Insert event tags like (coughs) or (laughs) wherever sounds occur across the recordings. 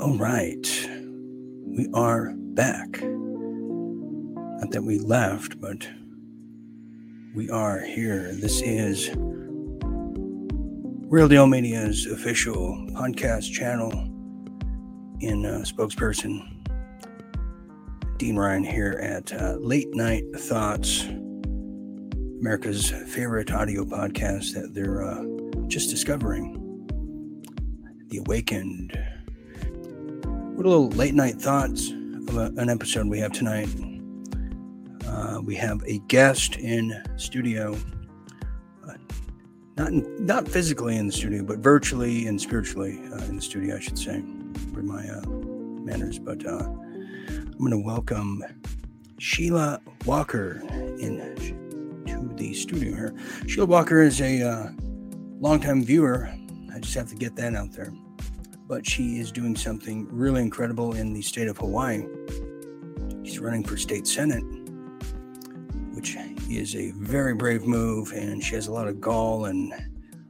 All right. We are back. Not that we left, but we are here. This is Real Deal Media's official podcast channel in uh, spokesperson Dean Ryan here at uh, Late Night Thoughts, America's favorite audio podcast that they're uh, just discovering. The Awakened. Little late night thoughts of a, an episode we have tonight. Uh, we have a guest in studio, uh, not in, not physically in the studio, but virtually and spiritually uh, in the studio, I should say, for my uh, manners. But uh, I'm going to welcome Sheila Walker in to the studio here. Sheila Walker is a uh, longtime viewer. I just have to get that out there. But she is doing something really incredible in the state of Hawaii. She's running for state senate which is a very brave move, and she has a lot of gall and a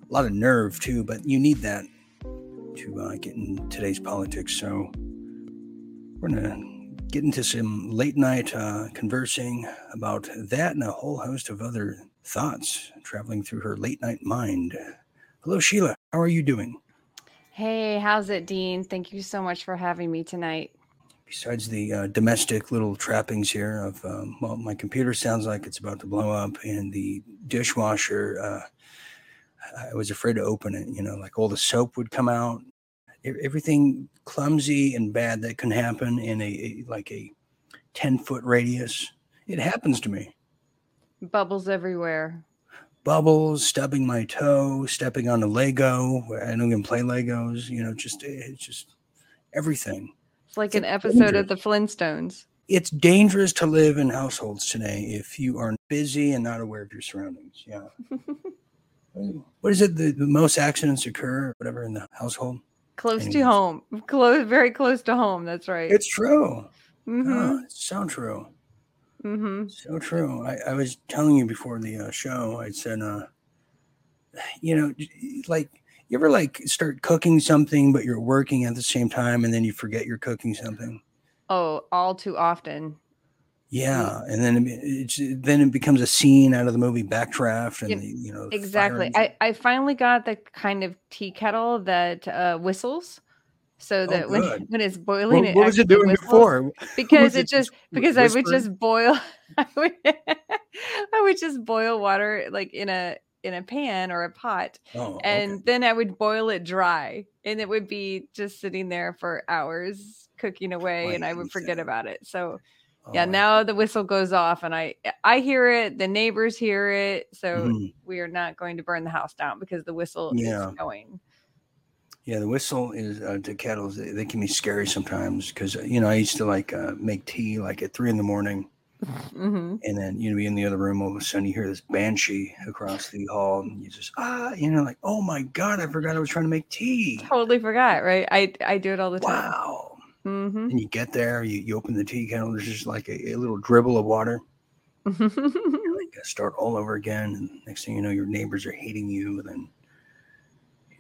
lot of nerve too. But you need that to uh, get in today's politics. So we're gonna get into some late night uh, conversing about that and a whole host of other thoughts traveling through her late night mind. Hello, Sheila. How are you doing? Hey, how's it, Dean? Thank you so much for having me tonight. Besides the uh, domestic little trappings here of um, well my computer sounds like it's about to blow up and the dishwasher uh, i was afraid to open it you know like all the soap would come out. Everything clumsy and bad that can happen in a, a like a 10 foot radius it happens to me. Bubbles everywhere bubbles stubbing my toe stepping on a lego i don't even play legos you know just it's just everything it's like it's an episode dangerous. of the Flintstones. It's dangerous to live in households today if you are busy and not aware of your surroundings. Yeah. (laughs) what is it? The, the, most accidents occur, whatever, in the household? Close Anyways. to home. Close, very close to home. That's right. It's true. Mm-hmm. Oh, it's so true. Mm-hmm. So true. I, I, was telling you before the uh, show, I said, uh, you know, like you ever like start cooking something, but you're working at the same time, and then you forget you're cooking something? Oh, all too often. Yeah, and then it, it's then it becomes a scene out of the movie Backdraft, and the, you know exactly. I I finally got the kind of tea kettle that uh, whistles so oh, that oh, when when it's boiling, what, what was it doing before? (laughs) Because it, it, just because whispering? I would just boil, (laughs) I would (laughs) I would just boil water like in a in a pan or a pot oh, and okay. then i would boil it dry and it would be just sitting there for hours cooking away and i would forget about it so oh, yeah now the whistle goes off and i i hear it the neighbors hear it so mm. we are not going to burn the house down because the whistle yeah. is going yeah the whistle is uh, to kettles they, they, can be scary sometimes because uh, you know i used to like uh, make tea like at three in the morning Mm-hmm. And then you know, be in the other room, all of a sudden you hear this banshee across the hall, and you just ah, you know, like oh my god, I forgot I was trying to make tea. Totally forgot, right? I I do it all the time. Wow. Mm-hmm. And you get there, you, you open the tea kettle, there's just like a, a little dribble of water. (laughs) you like start all over again, and next thing you know, your neighbors are hating you, and then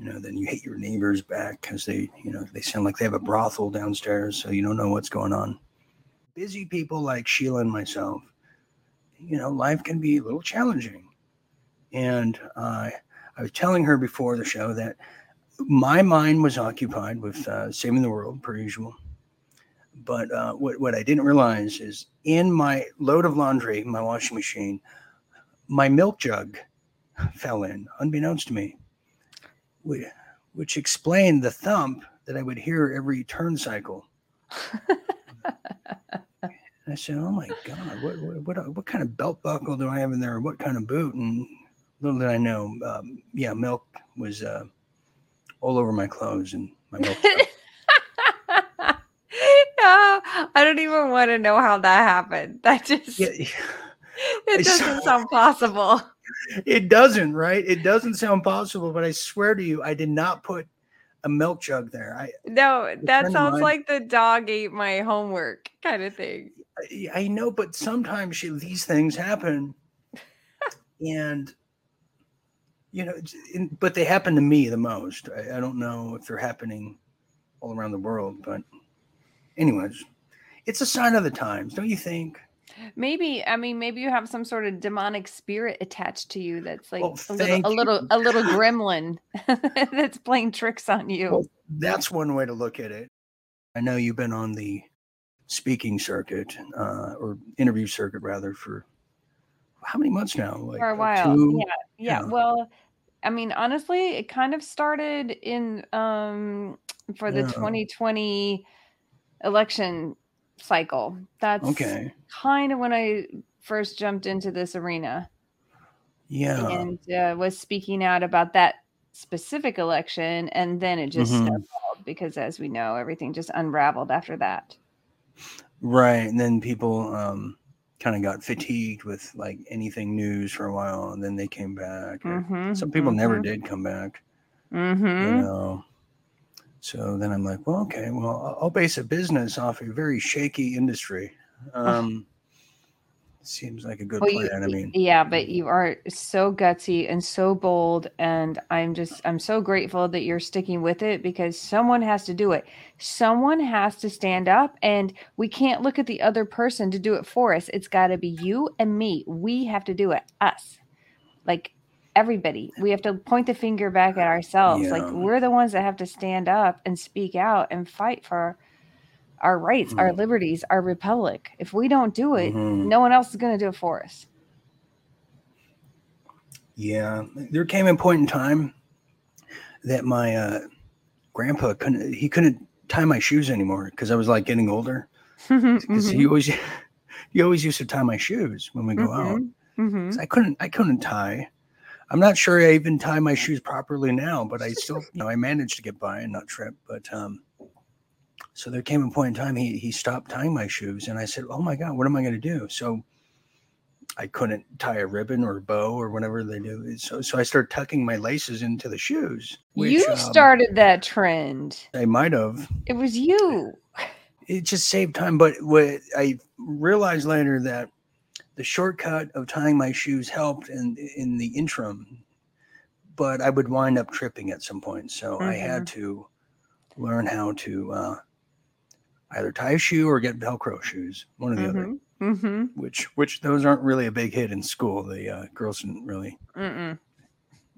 you know, then you hate your neighbors back because they, you know, they sound like they have a brothel downstairs, so you don't know what's going on busy people like Sheila and myself, you know, life can be a little challenging. And uh, I was telling her before the show that my mind was occupied with uh, saving the world, per usual. But uh, what, what I didn't realize is in my load of laundry, my washing machine, my milk jug fell in, unbeknownst to me, which explained the thump that I would hear every turn cycle. (laughs) I said, "Oh my God, what, what what what kind of belt buckle do I have in there? What kind of boot?" And little did I know, um, yeah, milk was uh, all over my clothes and my milk. (laughs) yeah, (laughs) I don't even want to know how that happened. That just yeah, (laughs) it doesn't sound possible. (laughs) It doesn't, right? It doesn't sound possible, but I swear to you, I did not put a milk jug there. I no, that sounds like the dog ate my homework kind of thing. I know, but sometimes she, these things happen, (laughs) and you know, in, but they happen to me the most. I, I, don't know if they're happening all around the world. But, anyways, it's a sign of the times, don't you think? Maybe I mean maybe you have some sort of demonic spirit attached to you that's like a, little, a little a (laughs) little gremlin (laughs) that's playing tricks on you. Well, that's one way to look at it. I know you've been on the speaking circuit uh, or interview circuit rather for how many months now? Like for a while. Two, yeah, yeah, yeah. Well, I mean, honestly, it kind of started in um for the yeah. 2020 election cycle. That's okay. kind of when I first jumped into this arena. Yeah. And uh, was speaking out about that specific election. And then it just mm-hmm. snowballed because, as we know, everything just unraveled after that. Right. And then people um, kind of got fatigued with like anything news for a while. And then they came back. Mm-hmm. Some people mm-hmm. never did come back. Mm-hmm. You know, so then I'm like, well, okay, well, I'll base a business off a very shaky industry. Um, seems like a good well, plan. You, I mean, yeah, but you are so gutsy and so bold, and I'm just I'm so grateful that you're sticking with it because someone has to do it. Someone has to stand up, and we can't look at the other person to do it for us. It's got to be you and me. We have to do it. Us, like everybody. We have to point the finger back at ourselves. Yeah. Like we're the ones that have to stand up and speak out and fight for our rights, mm-hmm. our liberties, our republic. If we don't do it, mm-hmm. no one else is going to do it for us. Yeah, there came a point in time that my uh, grandpa couldn't he couldn't tie my shoes anymore because I was like getting older. (laughs) Because mm-hmm. he always (laughs) he always used to tie my shoes when we go out. Mm-hmm. Mm-hmm. I couldn't I couldn't tie. I'm not sure I even tie my shoes properly now, but I still, you know, I managed to get by and not trip. But um, so there came a point in time he he stopped tying my shoes, and I said, "Oh my God, what am I going to do?" So I couldn't tie a ribbon or a bow or whatever they do. So so I started tucking my laces into the shoes. Which, you um, started um, that trend. I might have. It was you. It just saved time, but what I realized later that the shortcut of tying my shoes helped in in the interim, but I would wind up tripping at some point. So mm-hmm. I had mm-hmm. to learn how to uh, either tie a shoe or get Velcro shoes, one or the mm-hmm. other. Mm-hmm. Which which those aren't really a big hit in school. The uh, girls didn't really. Mm-mm.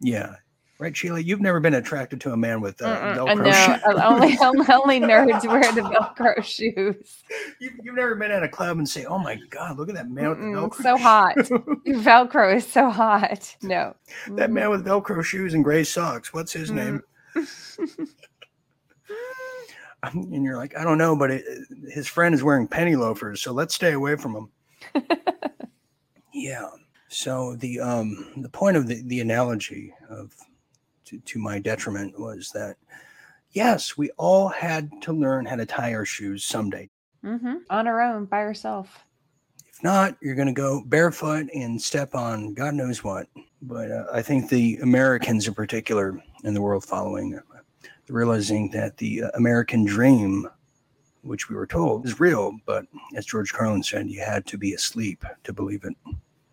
Yeah, Right, Sheila? You've never been attracted to a man with uh, Velcro no, shoes. (laughs) only, only nerds wear the Velcro shoes. (laughs) You, have never been at a club and say, oh my God, look at that man Mm-mm, with the Velcro So hot. (laughs) Velcro is so hot. No. That man with Velcro shoes and gray socks. What's his mm. name? and you're like, I don't know, but it, his friend is wearing penny loafers, so let's stay away from him. yeah. So the um the point of the, the analogy of to, to my detriment was that yes, we all had to learn how to tie our shoes someday. Mm-hmm. On our own, by ourselves. If not, you're going to go barefoot and step on God knows what. But uh, I think the Americans, in particular, in the world following, uh, realizing that the uh, American dream, which we were told is real, but as George Carlin said, you had to be asleep to believe it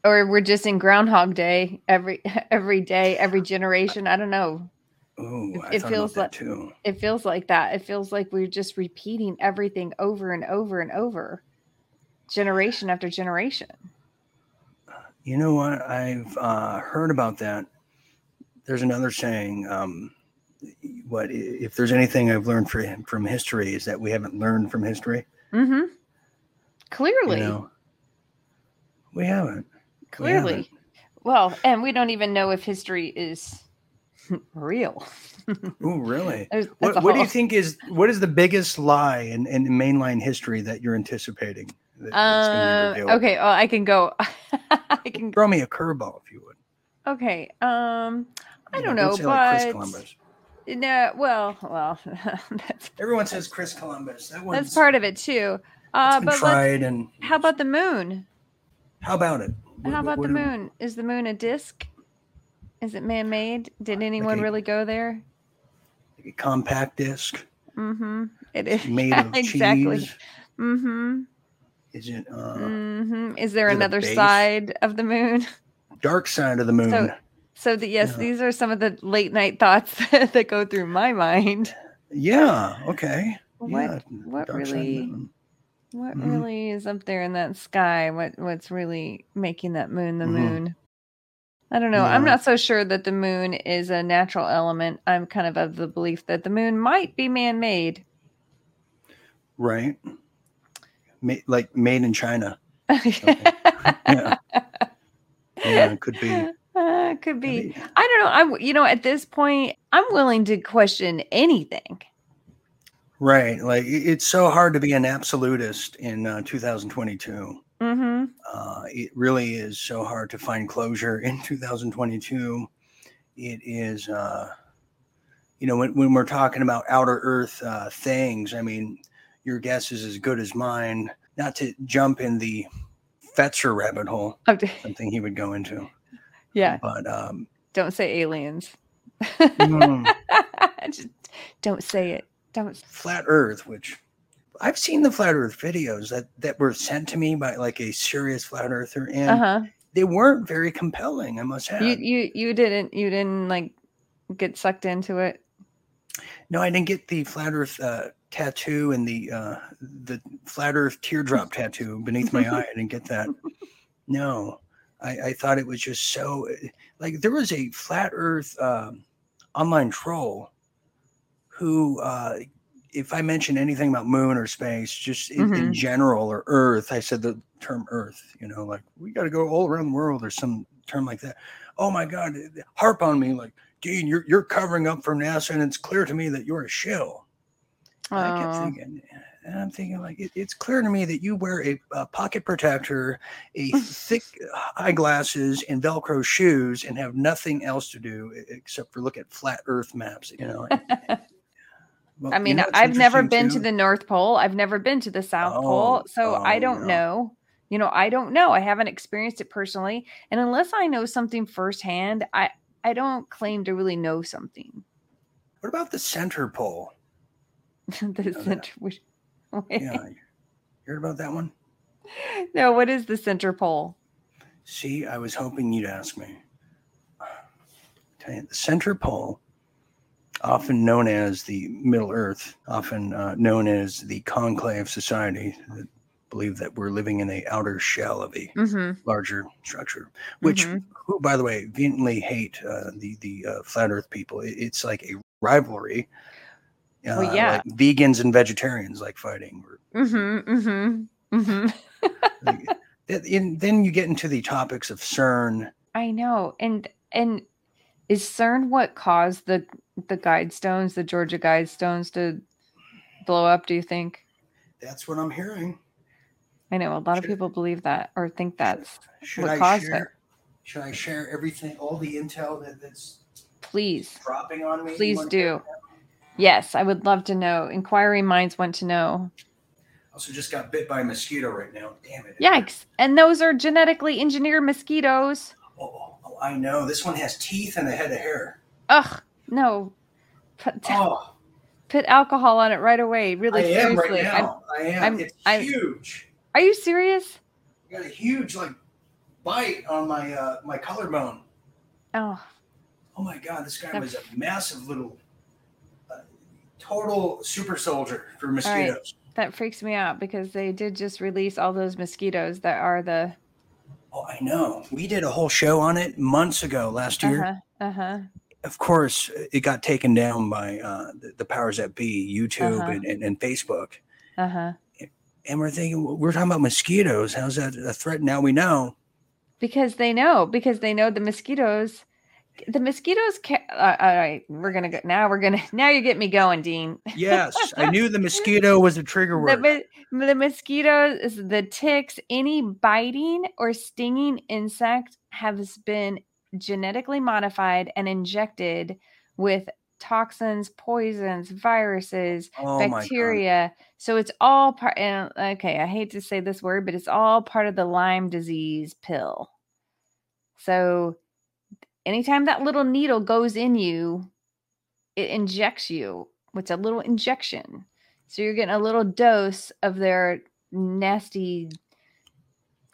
or we're just in Groundhog Day every (laughs) every day, every generation. I don't know. Oh, it, it feels like too. it feels like that. It feels like we're just repeating everything over and over and over, generation after generation. You know what? I've uh, heard about that. There's another saying. Um, what if there's anything I've learned from from history is that we haven't learned from history. Mm-hmm. Clearly, you know, we haven't. Clearly. Well, and we don't even know if history is (laughs) real. oh, really? (laughs) what, what do you think is what is the biggest lie in, in mainline history that you're anticipating? That, uh, okay, well, I can go. (laughs) I can throw me a curveball if you would. Okay. Um, I don't know, but like Columbus. No, well, well, that's everyone says Chris Columbus. That that's part of it too. Uh, but tried and how about the moon? How about it? How about the moon? Is the moon a disc? Is it man made? Did anyone like a, really go there? Like a compact disc. Mm-hmm. It is made (laughs) of exactly. cheese. Mm-hmm. Is it? Uh, mm-hmm. Is there another side of the moon? (laughs) Dark side of the moon. So, so the, yes, yeah. these are some of the late night thoughts (laughs) that go through my mind. Yeah. Okay. What yeah, what really what mm-hmm. really is up there in that sky? What what's really making that moon the mm-hmm. moon? I don't know. Yeah. I'm not so sure that the moon is a natural element. I'm kind of of the belief that the moon might be man-made. Right. Ma- like made in China. (laughs) (laughs) Yeah. yeah, it could be. Uh, could be. I don't know. I'm, you know, at this point, I'm willing to question anything. Right. Like it's so hard to be an absolutist in uh, 2022. Mm-hmm. Uh, it really is so hard to find closure in 2022. It is, uh, you know, when, when we're talking about outer earth uh, things, I mean, your guess is as good as mine. Not to jump in the Fetzer rabbit hole, okay. something he would go into. Yeah. But um, don't say aliens. mm. (laughs) Just don't say it. Don't. Flat Earth, which I've seen the flat Earth videos that that were sent to me by like a serious flat earther, and uh-huh. they weren't very compelling. I must have. You you you didn't you didn't like get sucked into it. No, I didn't get the flat Earth uh, tattoo and the uh, the flat Earth teardrop (laughs) tattoo beneath my eye. I didn't get that. No, I, I thought it was just so like there was a flat Earth um, online troll who, uh, if I mention anything about moon or space, just in, mm-hmm. in, general or Earth, I said the term Earth. You know, like we got to go all around the world or some term like that. Oh my God, harp on me like, Dean, you're you're covering up for NASA, and it's clear to me that you're a shill. I kept thinking, and I'm thinking like it, it's clear to me that you wear a, a pocket protector, a (laughs) thick eyeglasses, and Velcro shoes, and have nothing else to do except for look at flat Earth maps. You know. Well, I mean, you know I've never been too? to the North Pole. I've never been to the South oh, Pole, so oh, I don't know. You know, I don't know. I haven't experienced it personally, and unless I know something firsthand, I I don't claim to really know something. What about the center pole? (laughs) the center. Which, yeah, you heard about that one? (laughs) No, what is the center pole? See, I was hoping you'd ask me. Tell you, the center pole, often known as the Middle Earth, often uh, known as the Conclave Society, that believe that we're living in a outer shell of a mm-hmm. larger structure. Which, mm-hmm. who, by the way, vehemently hate uh, the the uh, flat Earth people. It, it's like a rivalry uh, well, yeah. Like vegans and vegetarians like fighting. Mm-hmm, mm-hmm, mm-hmm. like, then you get into the topics of CERN. I know, and and is CERN what caused the the guidestones, the Georgia guidestones, to blow up? Do you think? That's what I'm hearing. I know a lot should, of people believe that or think that's should, what I caused share, it. Should I share everything, all the intel that, that's please dropping on me? Please do. Yes, I would love to know. Inquiring minds want to know. Also, just got bit by a mosquito right now. Damn it. Yikes. And those are genetically engineered mosquitoes. Oh, oh, oh I know. This one has teeth and a head of hair. Ugh, no. Put, oh. put alcohol on it right away. Really, I seriously. am right now. I'm, I am. I'm, it's I'm, huge. Are you serious? I got a huge, like, bite on my uh, my collarbone. Oh. Oh my God, this guy was a massive little total super soldier for mosquitoes. Right. That freaks me out because they did just release all those mosquitoes that are the. Oh, I know. We did a whole show on it months ago last year. Uh huh. Uh-huh. Of course, it got taken down by uh, the, the, powers that be, YouTube uh-huh. and, and, and, Facebook. Uh huh. And we're thinking, we're talking about mosquitoes. How's that a threat? Now we know. Because they know, because they know the mosquitoes the mosquitoes ca- uh, all right we're gonna go now we're gonna (laughs) now you get me going dean yes i knew the (laughs) mosquito was a trigger word the, the mosquitoes the ticks any biting or stinging insect has been genetically modified and injected with toxins poisons viruses oh bacteria so it's all part okay i hate to say this word but it's all part of the lyme disease pill so anytime that little needle goes in you, it injects you with a little injection. So you're getting a little dose of their nasty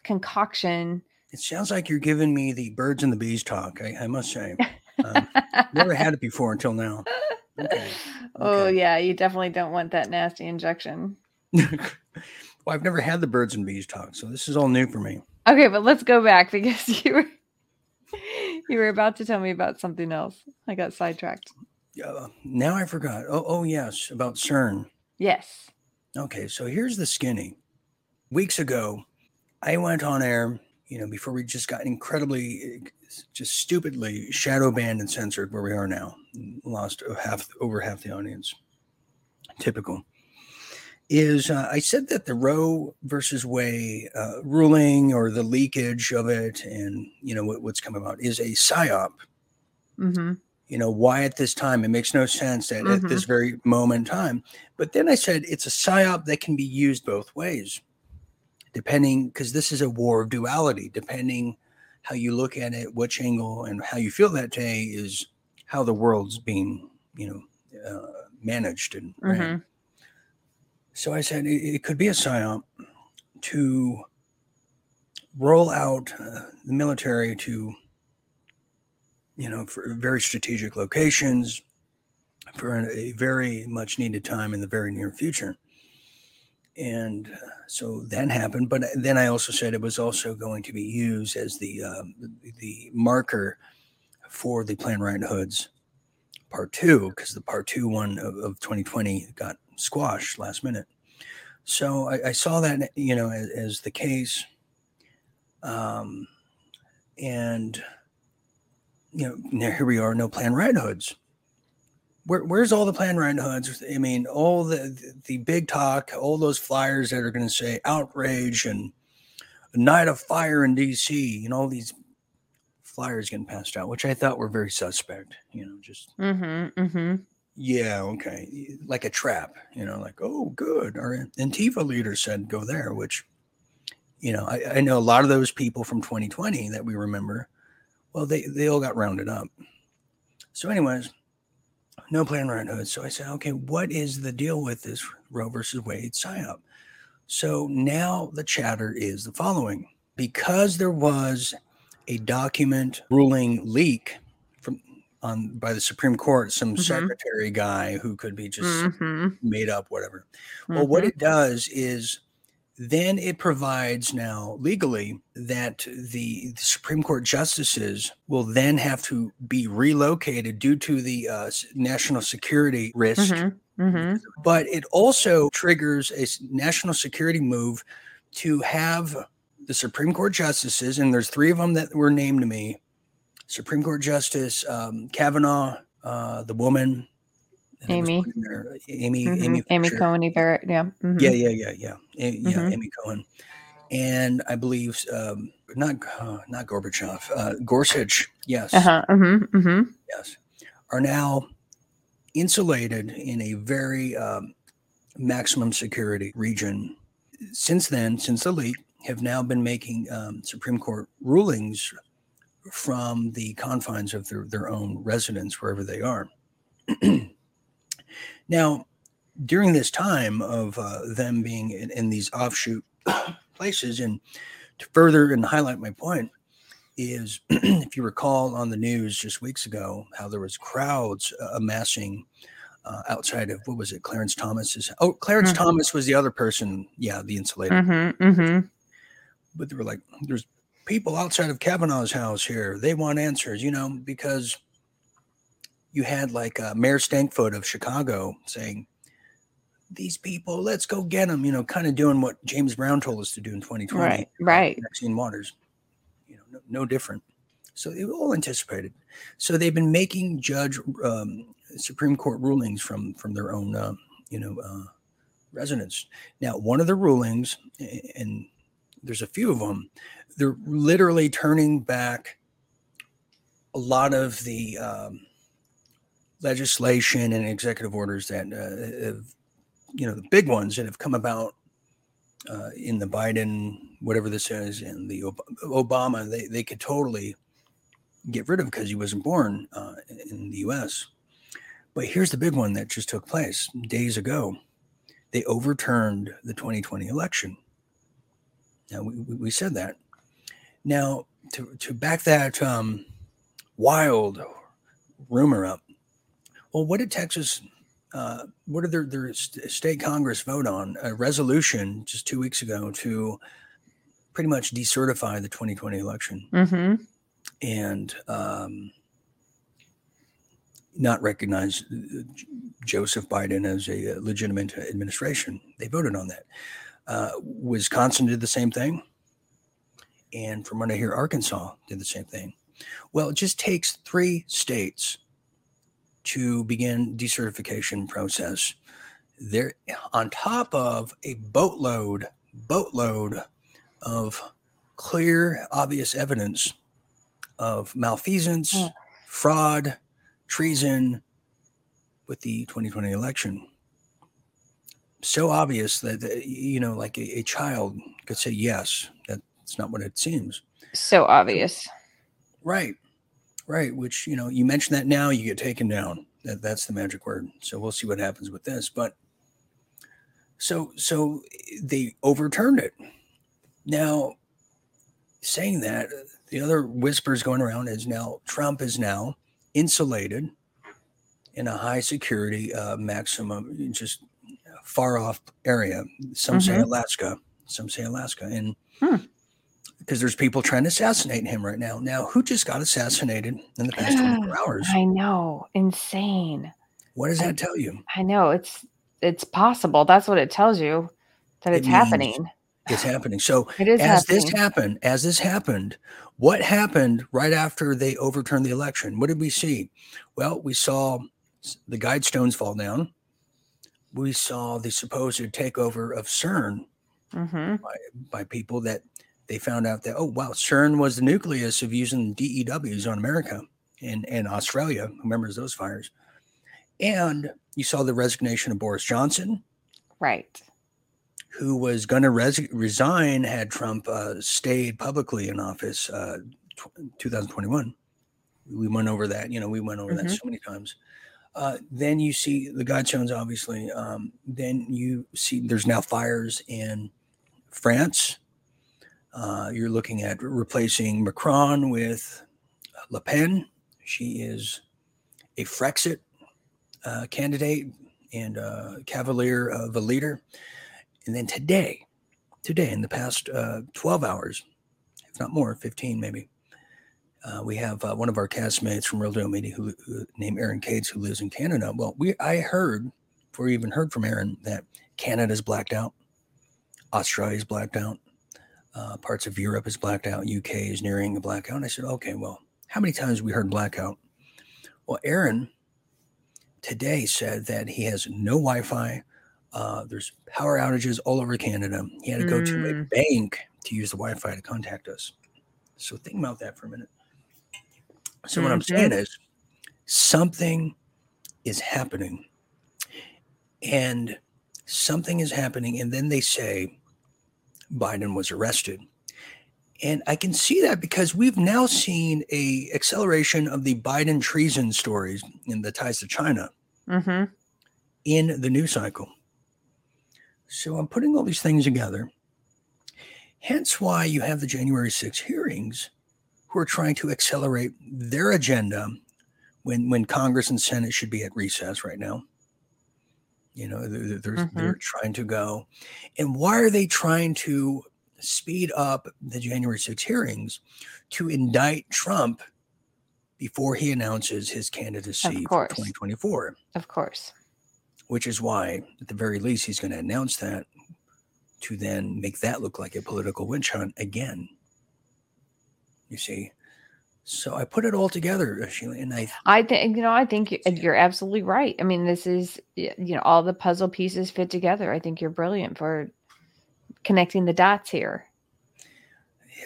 concoction. It sounds like you're giving me the birds and the bees talk. I, I must say, um, never had it before until now. Okay. Oh yeah, you definitely don't want that nasty injection. (laughs) well, I've never had the birds and bees talk, so this is all new for me. Okay, but let's go back (laughs) because you were you were about to tell me about something else. I got sidetracked. Uh, now I forgot. Oh, oh yes, about CERN. Yes. Okay, so here's the skinny. Weeks ago, I went on air, you know, before we just got incredibly, just stupidly shadow banned and censored where we are now, lost half over half the audience. Typical. Is uh, I said that the Roe versus Wade uh, ruling or the leakage of it, and you know what, what's come about, is a psyop. Mm-hmm you know why at this time it makes no sense at, mm-hmm. at this mm-hmm. very moment in time but then i said it's a psyop that can be used both ways depending because this is a war of duality depending how you look at it which angle and how you feel that day is how the world's being you know uh, managed and mm-hmm. so i said it, it, could be a psyop to roll out uh, the military to you know, for very strategic locations for a very much needed time in the very near future. And uh, so that happened. But then I also said it was also going to be used as the um, the marker for the Plan Right Hoods part two, because the part two one of, of 2020 got squashed last minute. So I, I saw that, you know, as, as the case. Um, and you know, here we are, no Plan Right Hoods. Where, where's all the Planned Right Hoods? I mean, all the, the, big talk, all those flyers that are going to say outrage and a night of fire in DC, and all these flyers getting passed out, which I thought were very suspect. You know, just mm-hmm, mm-hmm. yeah, okay, like a trap. You know, like oh, good. Our Antifa leader said go there, which you know, I, I know a lot of those people from 2020 that we remember well, they, they all got rounded up. So, anyways, no Plan Right Hood. So I said, okay, what is the deal with this Roe versus Wade psyop? So now the chatter is the following because there was a document ruling leak from on by the Supreme Court, some mm-hmm. secretary guy who could be just mm-hmm. made up, whatever. Mm-hmm. Well, what mm-hmm. it does is then it provides now legally that the, the, Supreme Court justices will then have to be relocated due to the uh, national security risk. Mm-hmm. Mm-hmm. But it also triggers a national security move to have the Supreme Court justices, and there's three of them that were named to me Supreme Court Justice um, Kavanaugh, uh, the woman, Amy. Amy, mm-hmm. Amy, Amy Coney Barrett. Yeah. Mm-hmm. Yeah, yeah, yeah, yeah, yeah. Mm-hmm. Amy Cohen, and I believe um, not uh, not Gorbachev, uh, Gorsuch. Yes. Uh-huh. Mm-hmm. Mm-hmm. Yes, are now insulated in a very um, maximum security region. Since then, since the leak, have now been making um, Supreme Court rulings from the confines of their, their own residence, wherever they are. (clears throat) Now, during this time of uh, them being in, in these offshoot (coughs) places, and to further and highlight my point, is (clears throat) if you recall on the news just weeks ago how there was crowds uh, amassing uh, outside of what was it clarence thomas's oh clarence mm-hmm. thomas was the other person yeah the insulator mm-hmm, mm-hmm. but they were like there's people outside of kavanaugh's house here they want answers you know because you had like uh, Mayor Stankfoot of Chicago saying, "These people, let's go get them." You know, kind of doing what James Brown told us to do in 2020. Right, right. Maxine Waters, you know, no, no different. So they were all anticipated. So they've been making judge um, Supreme Court rulings from from their own, uh, you know, uh, residents. Now, one of the rulings, and there's a few of them, they're literally turning back a lot of the um, legislation and executive orders that uh, have, you know, the big ones that have come about uh, in the Biden, whatever this is, and the Obama, they, they could totally get rid of because he wasn't born uh, in the US. But here's the big one that just took place days ago. They overturned the 2020 election. Now, we, we said that. Now, to, to back that um, wild rumor up, Well, what did Texas? Uh, what did their, their state Congress vote on? A resolution just two weeks ago to pretty much decertify the 2020 election mm-hmm. and um, not recognize uh, Joseph Biden as a legitimate administration. They voted on that. Uh, Wisconsin did the same thing. And from what I hear, Arkansas did the same thing. Well, it just takes three states to begin decertification process. They're on top of a boatload, boatload of clear, obvious evidence of malfeasance, yeah. fraud, treason with the 2020 election. So obvious that, uh, you know, like a, a child could say, yes, that's not what it seems. So obvious. Right. Right. Which, you know, you mention that now, you get taken down. That, that's the magic word. So we'll see what happens with this. But so, so they overturned it. Now, saying that, the other whispers going around is now Trump is now insulated in a high security uh, maximum, just far off area. Some mm-hmm. say Alaska, some say Alaska, and hmm because there's people trying to assassinate him right now. Now, who just got assassinated in the past 24 hours? I know, insane. What does that tell you? I know it's it's possible. That's what it tells you that it's it happening. It's happening. So (sighs) it is as happening. this happened, as this happened, what happened right after they overturned the election? What did we see? Well, we saw the guidestones fall down. We saw the supposed takeover of CERN mm-hmm. by, by people that they found out that oh wow CERN was the nucleus of using DEWs on America and and Australia. Who remembers those fires? And you saw the resignation of Boris Johnson, right? Who was going to res- resign had Trump uh, stayed publicly in office, uh, t- 2021. We went over that. You know, we went over mm-hmm. that so many times. Uh, then you see the Guidestones, obviously. Um, then you see there's now fires in France uh, you're looking at replacing Macron with uh, Le Pen. She is a Frexit uh, candidate and a cavalier of a leader. And then today, today, in the past uh, 12 hours, if not more, 15 maybe, uh, we have uh, one of our castmates from Real Deal Media who, who, named Aaron Cates who lives in Canada. Well, we I heard, before we even heard from Aaron, that Canada's blacked out, Australia's blacked out, uh, parts of Europe is blacked out. UK is nearing a blackout. And I said, okay, well, how many times we heard blackout? Well, Aaron today said that he has no Wi-Fi. Uh, there's power outages all over Canada. He had to go mm. to a mm. bank to use the Wi-Fi to contact us. So think about that for a minute. So mm-hmm. what I'm saying mm-hmm. is something is happening. And something is happening. And then they say, Biden was arrested. And I can see that because we've now seen a acceleration of the Biden treason stories and the ties to China mm-hmm. in the news cycle. So I'm putting all these things together. Hence why you have the January 6 hearings who are trying to accelerate their agenda when, when Congress and Senate should be at recess right now. You know, they're, they're, mm-hmm. they're trying to go. And why are they trying to speed up the January 6 hearings to indict Trump before he announces his candidacy for 2024? Of course. Which is why, at the very least, he's going to announce that to then make that look like a political witch hunt again. You see? So I put it all together, uh, Sheila, and I. I think you know. I think you're absolutely right. I mean, this is you know all the puzzle pieces fit together. I think you're brilliant for connecting the dots here.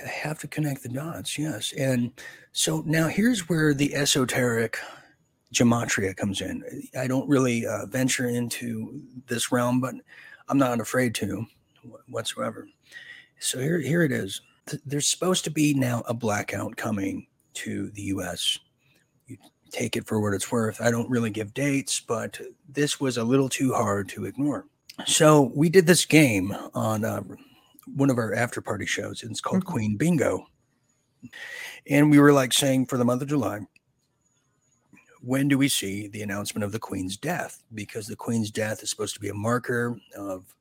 I have to connect the dots, yes. And so now here's where the esoteric gematria comes in. I don't really uh, venture into this realm, but I'm not afraid to whatsoever. So here, here it is. There's supposed to be now a blackout coming to the US. You take it for what it's worth. I don't really give dates, but this was a little too hard to ignore. So we did this game on uh, one of our after party shows, and it's called mm-hmm. Queen Bingo. And we were like saying for the month of July, when do we see the announcement of the Queen's death? Because the Queen's death is supposed to be a marker of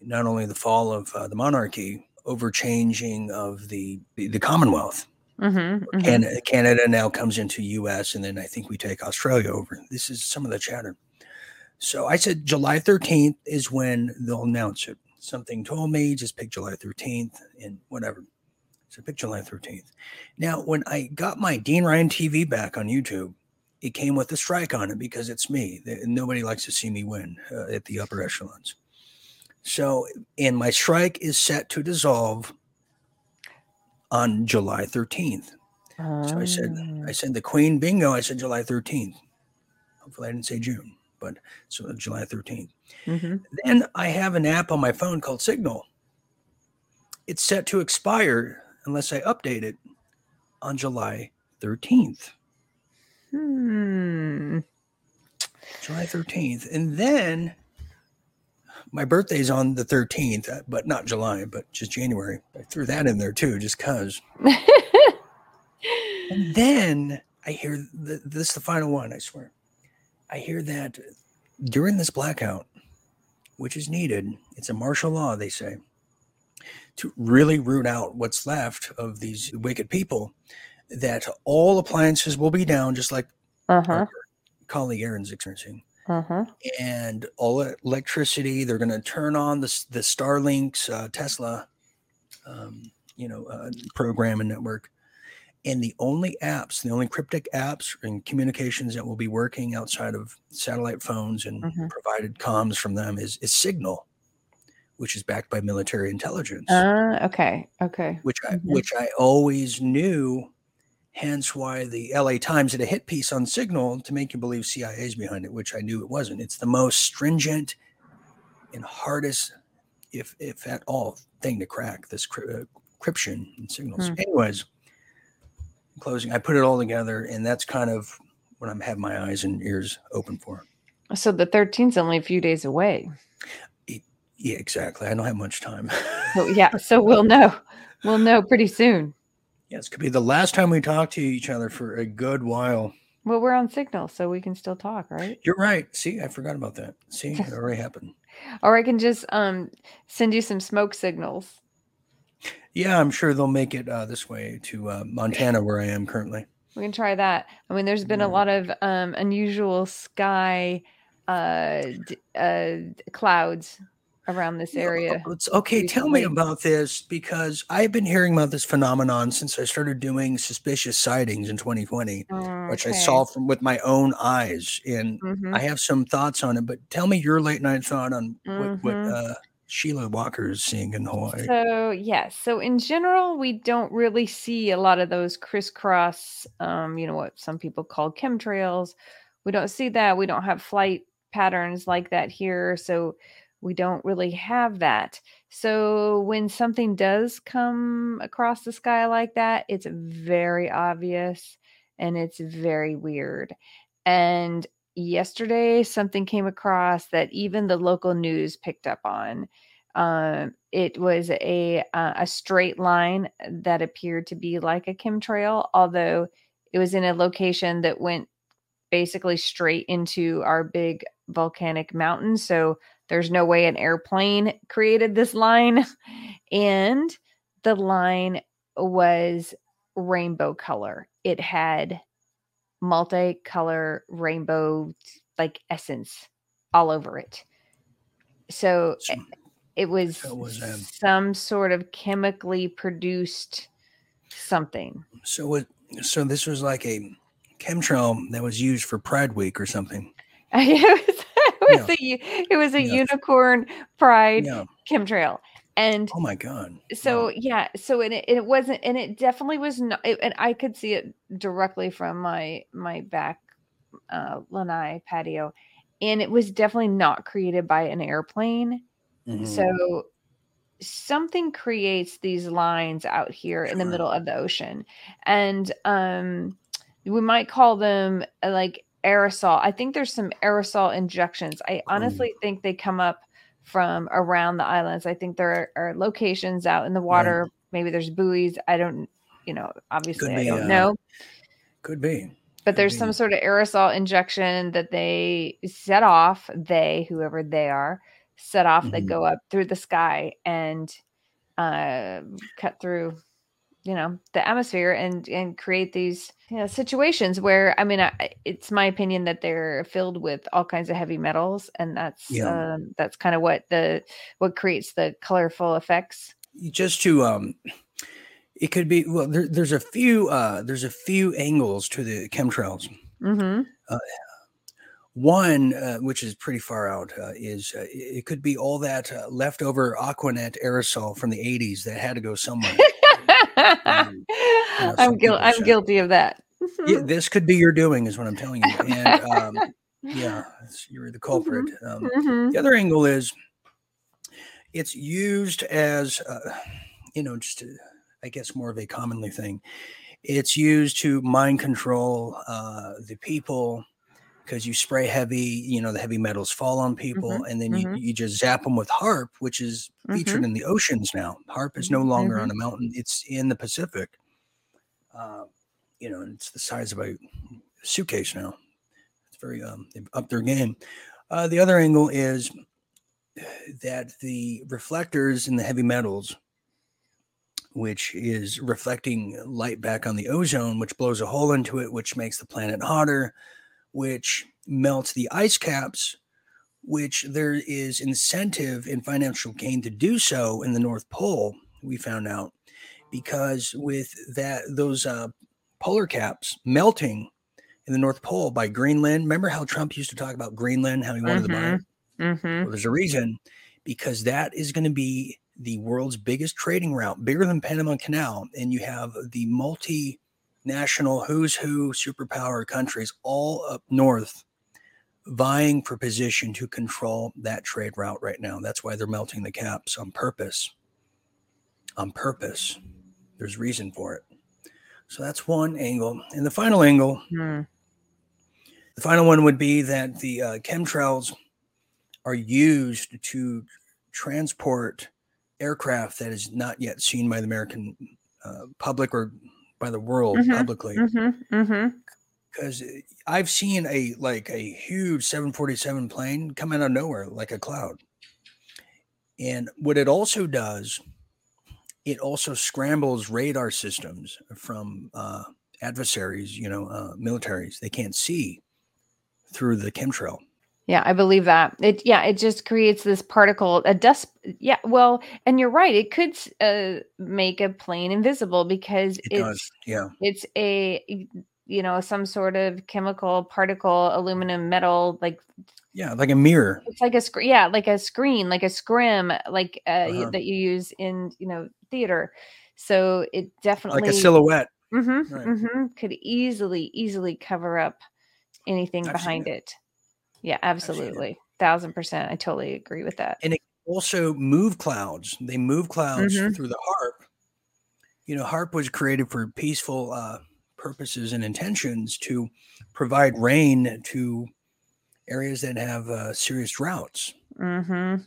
not only the fall of uh, the monarchy, over changing of the the, the Commonwealth. Mm-hmm, mm-hmm. Canada, Canada now comes into U.S. and then I think we take Australia over. This is some of the chatter. So I said July 13th is when they'll announce it. Something told me just pick July 13th and whatever. So pick July 13th. Now, when I got my Dean Ryan TV back on YouTube, it came with a strike on it because it's me. Nobody likes to see me win uh, at the upper echelons. So, and my strike is set to dissolve on July 13th. So I said, I said the Queen bingo. I said July 13th. Hopefully, I didn't say June but so July 13th. Mm-hmm. Then I have an app on my phone called Signal. It's set to expire unless I update it on July 13th. Hmm. July 13th. And then my birthday's on the 13th, uh, but not July, but just January. I threw that in there too, just because. (laughs) and then I hear the, this is the final one, I swear. I hear that during this blackout, which is needed, it's a martial law, they say, to really root out what's left of these wicked people, that all appliances will be down, just like uh-huh. colleague Aaron's experiencing. Uh-huh. And all electricity, they're going to turn on the, the Starlink's uh, Tesla, um, you know, uh, program and network and the only apps, the only cryptic apps and communications that will be working outside of satellite phones and mm-hmm. provided comms from them is, is Signal, which is backed by military intelligence. Uh, okay. Okay. Which I mm-hmm. which I always knew. Hence why the LA Times did a hit piece on Signal to make you believe CIA is behind it, which I knew it wasn't. It's the most stringent and hardest, if if at all, thing to crack this uh, encryption and signals. Mm. Anyways closing. I put it all together, and that's kind of what I'm having my eyes and ears open for. So the 13th is only a few days away. Yeah, exactly. I don't have much time. so, yeah, so we'll know. We'll know pretty soon. Yes, could be the last time we talk to each other for a good while. Well, we're on Signal, so we can still talk, right? You're right. See, I forgot about that. See, it (laughs) already happened. Or I can just um send you some smoke signals. Yeah, I'm sure they'll make it uh, this way to uh, Montana, where I am currently. We can try that. I mean, there's been a lot of um, unusual sky uh, uh, clouds around this area. okay, tell me about this because I've been hearing about this phenomenon since I started doing suspicious sightings in 2020, okay. which I saw from with my own eyes, and mm-hmm. I have some thoughts on it. But tell me your late night thought on mm-hmm. what, what mm-hmm. uh, Sheila Walker is seeing in Hawaii. So yes, so in general, we don't really see a lot of those crisscross, um, you know, what some people call chemtrails. We don't see that. We don't have flight patterns like that here, so we don't really have that. So when something does come across the sky like that, it's very obvious and it's very weird. And yesterday something came across that even the local news picked up on. Um, it was a uh, a straight line that appeared to be like a chemtrail, although it was in a location that went basically straight into our big volcanic mountain. So there's no way an airplane created this line, (laughs) and the line was rainbow color. It had multicolor rainbow like essence all over it. So it was, was um, some sort of chemically produced something. So it so this was like a chemtrail that was used for Pride Week or something. (laughs) it was, it was yeah. a it was a unicorn pride yeah. chemtrail. And oh my god! So wow. yeah, so and it, it wasn't, and it definitely was not. It, and I could see it directly from my my back uh, lanai patio, and it was definitely not created by an airplane. Mm-hmm. So something creates these lines out here sure. in the middle of the ocean, and um, we might call them uh, like aerosol. I think there's some aerosol injections. I honestly mm. think they come up from around the islands. I think there are, locations out in the water. Right. Maybe there's buoys. I don't, you know, obviously be, I don't uh, know. Could be. but there's some sort of aerosol injection that they set off they whoever they are set off mm-hmm. that go up through the sky and uh, cut through you know the atmosphere and and create these you know, situations where i mean I, it's my opinion that they're filled with all kinds of heavy metals and that's yeah. um, that's kind of what the what creates the colorful effects just to um it could be well there, there's a few uh there's a few angles to the chemtrails mm-hmm. uh, one, uh, which is pretty far out, uh, is uh, it could be all that uh, leftover Aqua Net aerosol from the 80s that had to go somewhere. (laughs) um, (laughs) know, I'm, guil- I'm guilty of that. yeah, (laughs) this could be your doing, is what I'm telling you. And (laughs) um, yeah, you're the culprit. Mm-hmm. Um, mm-hmm. The other angle is it's used as, uh, you know, just to, I guess more of a commonly thing. It's used to mind control uh, the people because you spray heavy, you know, the heavy metals fall on people, mm-hmm, and then mm-hmm. you, you just zap them with HAARP, which is featured mm-hmm. in the oceans now. HAARP is no longer on mm-hmm. a mountain; it's in the Pacific. Uh, you know, it's the size of a suitcase now. It's very um, up their game. Uh, the other angle is that the reflectors in the heavy metals, which is reflecting light back on the ozone, which blows a hole into it, which makes the planet hotter which melts the ice caps, which there is incentive and financial gain to do so in the North Pole. We found out because with that those uh, polar caps melting in the North Pole by Greenland. Remember how Trump used to talk about Greenland, how he wanted mm-hmm. to buy it? Mm-hmm. Well, there's a reason because that is going to be the world's biggest trading route, bigger than Panama Canal, and you have the multi national who's who superpower countries all up north vying for position to control that trade route right now. That's why they're melting the caps on purpose. On purpose. There's reason for it. So that's one angle. And the final angle, hmm. the final one would be that the uh, chemtrails are used to transport aircraft that is not yet seen by the American uh, public or by the world mm-hmm, publicly. Mm-hmm, mm-hmm. Because mm-hmm. I've seen a like a huge 747 plane come out of nowhere like a cloud. And what it also does, it also scrambles radar systems from uh, adversaries, you know, uh, militaries. They can't see through the chemtrail. Yeah, I believe that. It yeah, it just creates this particle, a dust. Yeah, well, and you're right. It could uh, make a plane invisible because it it's does. yeah, it's a you know some sort of chemical particle, aluminum, metal, like yeah, like a mirror. It's like a screen. Yeah, like a screen, like a scrim, like uh, uh-huh. that you use in you know theater. So it definitely like a silhouette. Mm-hmm, right. mm-hmm, could easily easily cover up anything I've behind it. Yeah, absolutely. Thousand percent. I totally agree with that. And it also move clouds. They move clouds mm-hmm. through the HAARP. You know, HAARP was created for peaceful uh, purposes and intentions to provide rain to areas that have uh, serious droughts. Mm-hmm.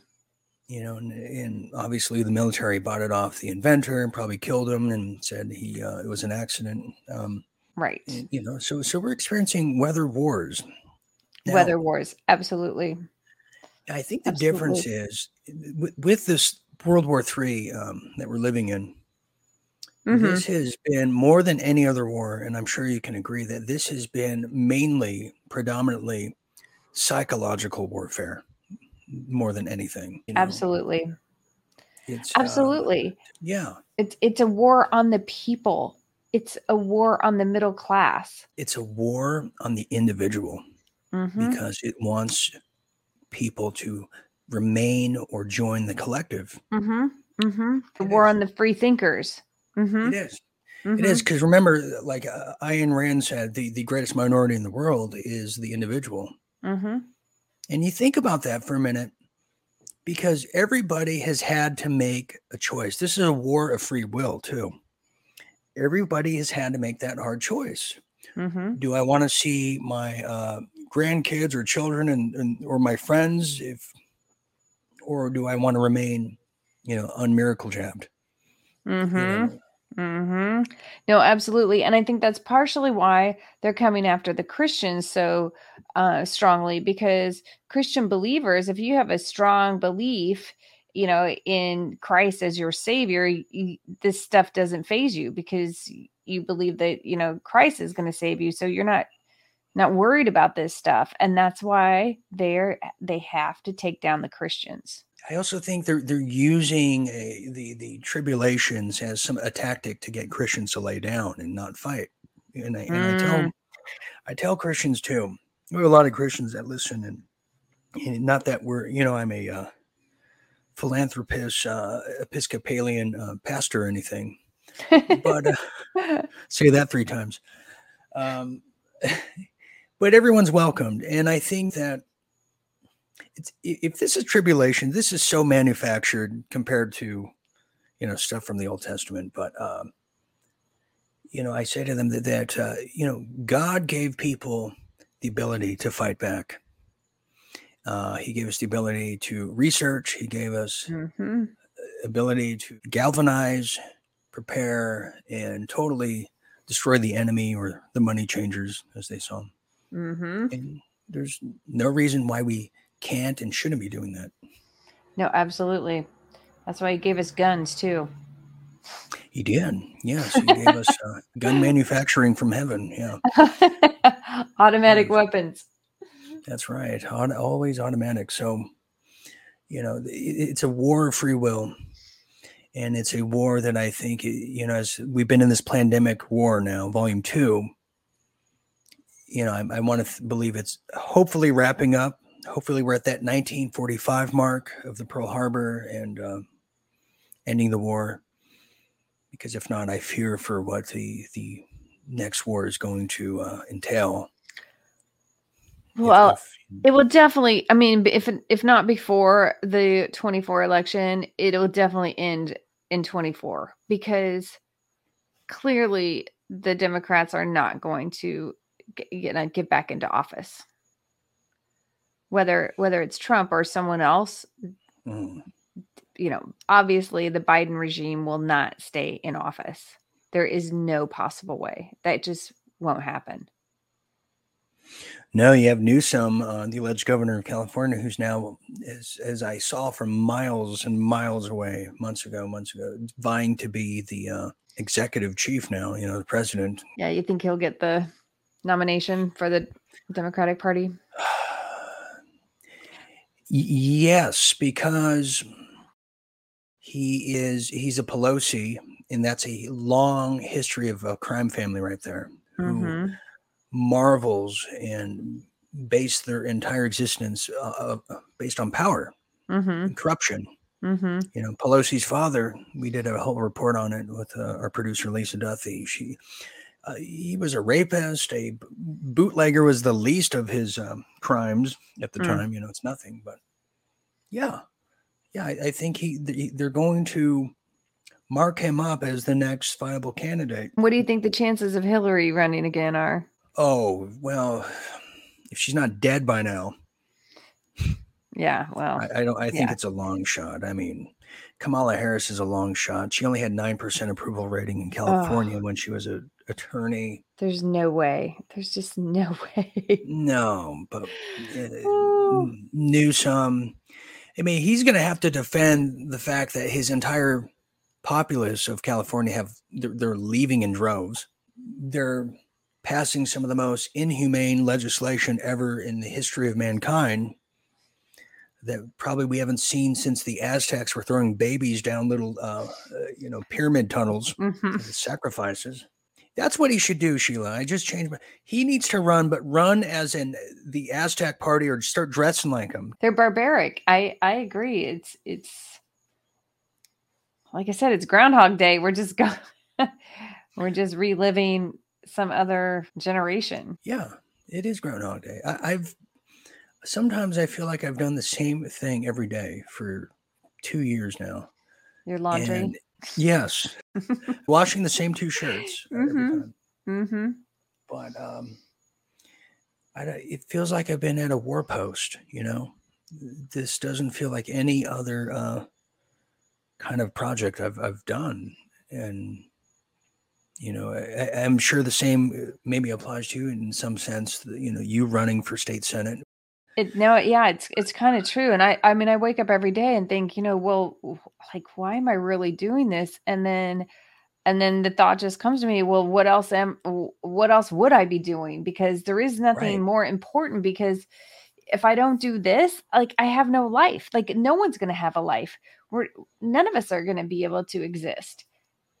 You know, and, and, obviously the military bought it off the inventor and probably killed him and said he uh, it was an accident. Um, right. And, you know, so so we're experiencing weather wars now, weather wars. Absolutely. I think the Absolutely. difference is with, with, this World War III um, that we're living in. Mm-hmm. This has been more than any other war, and I'm sure you can agree that this has been mainly, predominantly psychological warfare more than anything. You know? Absolutely. It's, uh, Absolutely. Yeah. It's it's a war on the people. It's a war on the middle class. It's a war on the individual mm-hmm. because it wants people to remain or join the collective. Mm-hmm. Mm-hmm. The war on the free thinkers. Mm-hmm. It is. It is because mm-hmm. remember, like uh, Ayn Rand said, the, the greatest minority in the world is the individual. Mm-hmm. And you think about that for a minute because everybody has had to make a choice. This is a war of free will, too. Everybody has had to make that hard choice. Mm-hmm. Do I want to see my uh, grandkids or children and, and or my friends if or do I want to remain, you know, unmiracle jabbed? Mm-hmm. You know, hmm No, absolutely. And I think that's partially why they're coming after the Christians so uh, strongly because Christian believers, if you have a strong belief, you know, in Christ as your savior, you, this stuff doesn't phase you because you believe that, you know, Christ is going to save you. So you're not not worried about this stuff and that's why they're they have to take down the christians. I also think they're they're using a, the the tribulations as some a tactic to get christians to lay down and not fight. And i, and I tell mm. i tell christians too we have a lot of christians that listen and, and not that we're you know i'm a uh, philanthropist uh, episcopalian uh, pastor or anything but uh, (laughs) say that three times. Um, (laughs) but everyone's welcomed. And I think that if this is tribulation, this is so manufactured compared to, you know, stuff from the Old Testament. But, um, you know, I say to them that, that uh, you know, God gave people the ability to fight back. Uh, he gave us the ability to research. He gave us mm-hmm. ability to galvanize, prepare, and totally destroy the enemy or the money changers, as they saw them. Mm-hmm. And there's no reason why we can't and shouldn't be doing that. No, absolutely. That's why he gave us guns too. He did. Yes, he gave us uh, (laughs) gun manufacturing from heaven. Yeah. (laughs) Automatic weapons. That's right. always automatic. So, you know, it's a war of free will. And it's a war that I think, you know, as we've been in this pandemic war now, volume two, you know, I, I want to th- believe it's hopefully wrapping up. Hopefully, we're at that 1945 mark of the Pearl Harbor and uh, ending the war. Because if not, I fear for what the the next war is going to uh, entail. Well, if, if, it will definitely. I mean, if if not before the 24 election, it'll definitely end in 24 because clearly the Democrats are not going to get, get back into office whether whether it's trump or someone else mm. you know obviously the biden regime will not stay in office there is no possible way that just won't happen no, you have Newsom, uh, the alleged governor of California, who's now, as, as I saw from miles and miles away, months ago, months ago, vying to be the uh, executive chief now, you know, the president. Yeah, you think he'll get the nomination for the Democratic Party? yes, because he is he's a Pelosi, and that's a long history of a crime family right there who mm-hmm. marvels and base their entire existence uh, uh, based on power mm-hmm. and corruption. Mm-hmm. You know, Pelosi's father. We did a whole report on it with uh, our producer Lisa Duthie. She uh, he was a rapist. A bootlegger was the least of his um, crimes at the mm. time. You know, it's nothing, but yeah, yeah, I, I think he they're going to mark him up as the next viable candidate. What do you think the chances of Hillary running again are? Oh well, if she's not dead by now. Yeah, well, I, I don't. I think yeah. it's a long shot. I mean, Kamala Harris is a long shot. She only had 9% approval rating in California oh. when she was an attorney. There's no way. There's just no (laughs) way. no, but uh. Newsom, I mean, he's going to have to defend the fact that his entire populace of California have they're, they're leaving in droves. They're passing some of the most inhumane legislation ever in the history of mankind that probably we haven't seen since the Aztecs were throwing babies down little, uh, uh, you know, pyramid tunnels, mm-hmm. sacrifices. That's what he should do, Sheila. I just changed my. He needs to run, but run as in the Aztec party, or start dressing like them. They're barbaric. I I agree. It's it's like I said, it's Groundhog Day. We're just going. (laughs) we're just reliving some other generation. Yeah, it is Groundhog Day. I, I've sometimes I feel like I've done the same thing every day for two years now. Your laundry. And yes, (laughs) washing the same two shirts mm-hmm. every time. Mm-hmm. But um, I, it feels like I've been at a war post. You know, this doesn't feel like any other uh, kind of project I've I've done, and you know, I, am sure the same uh, maybe applies to you in some sense. You know, you running for state senate. It no, yeah, it's it's kind of true. And I I mean, I wake up every day and think, you know, well, like, why am I really doing this? And then and then the thought just comes to me well what else am what else would i be doing because there is nothing right. more important because if i don't do this like i have no life like no one's going to have a life we're none of us are going to be able to exist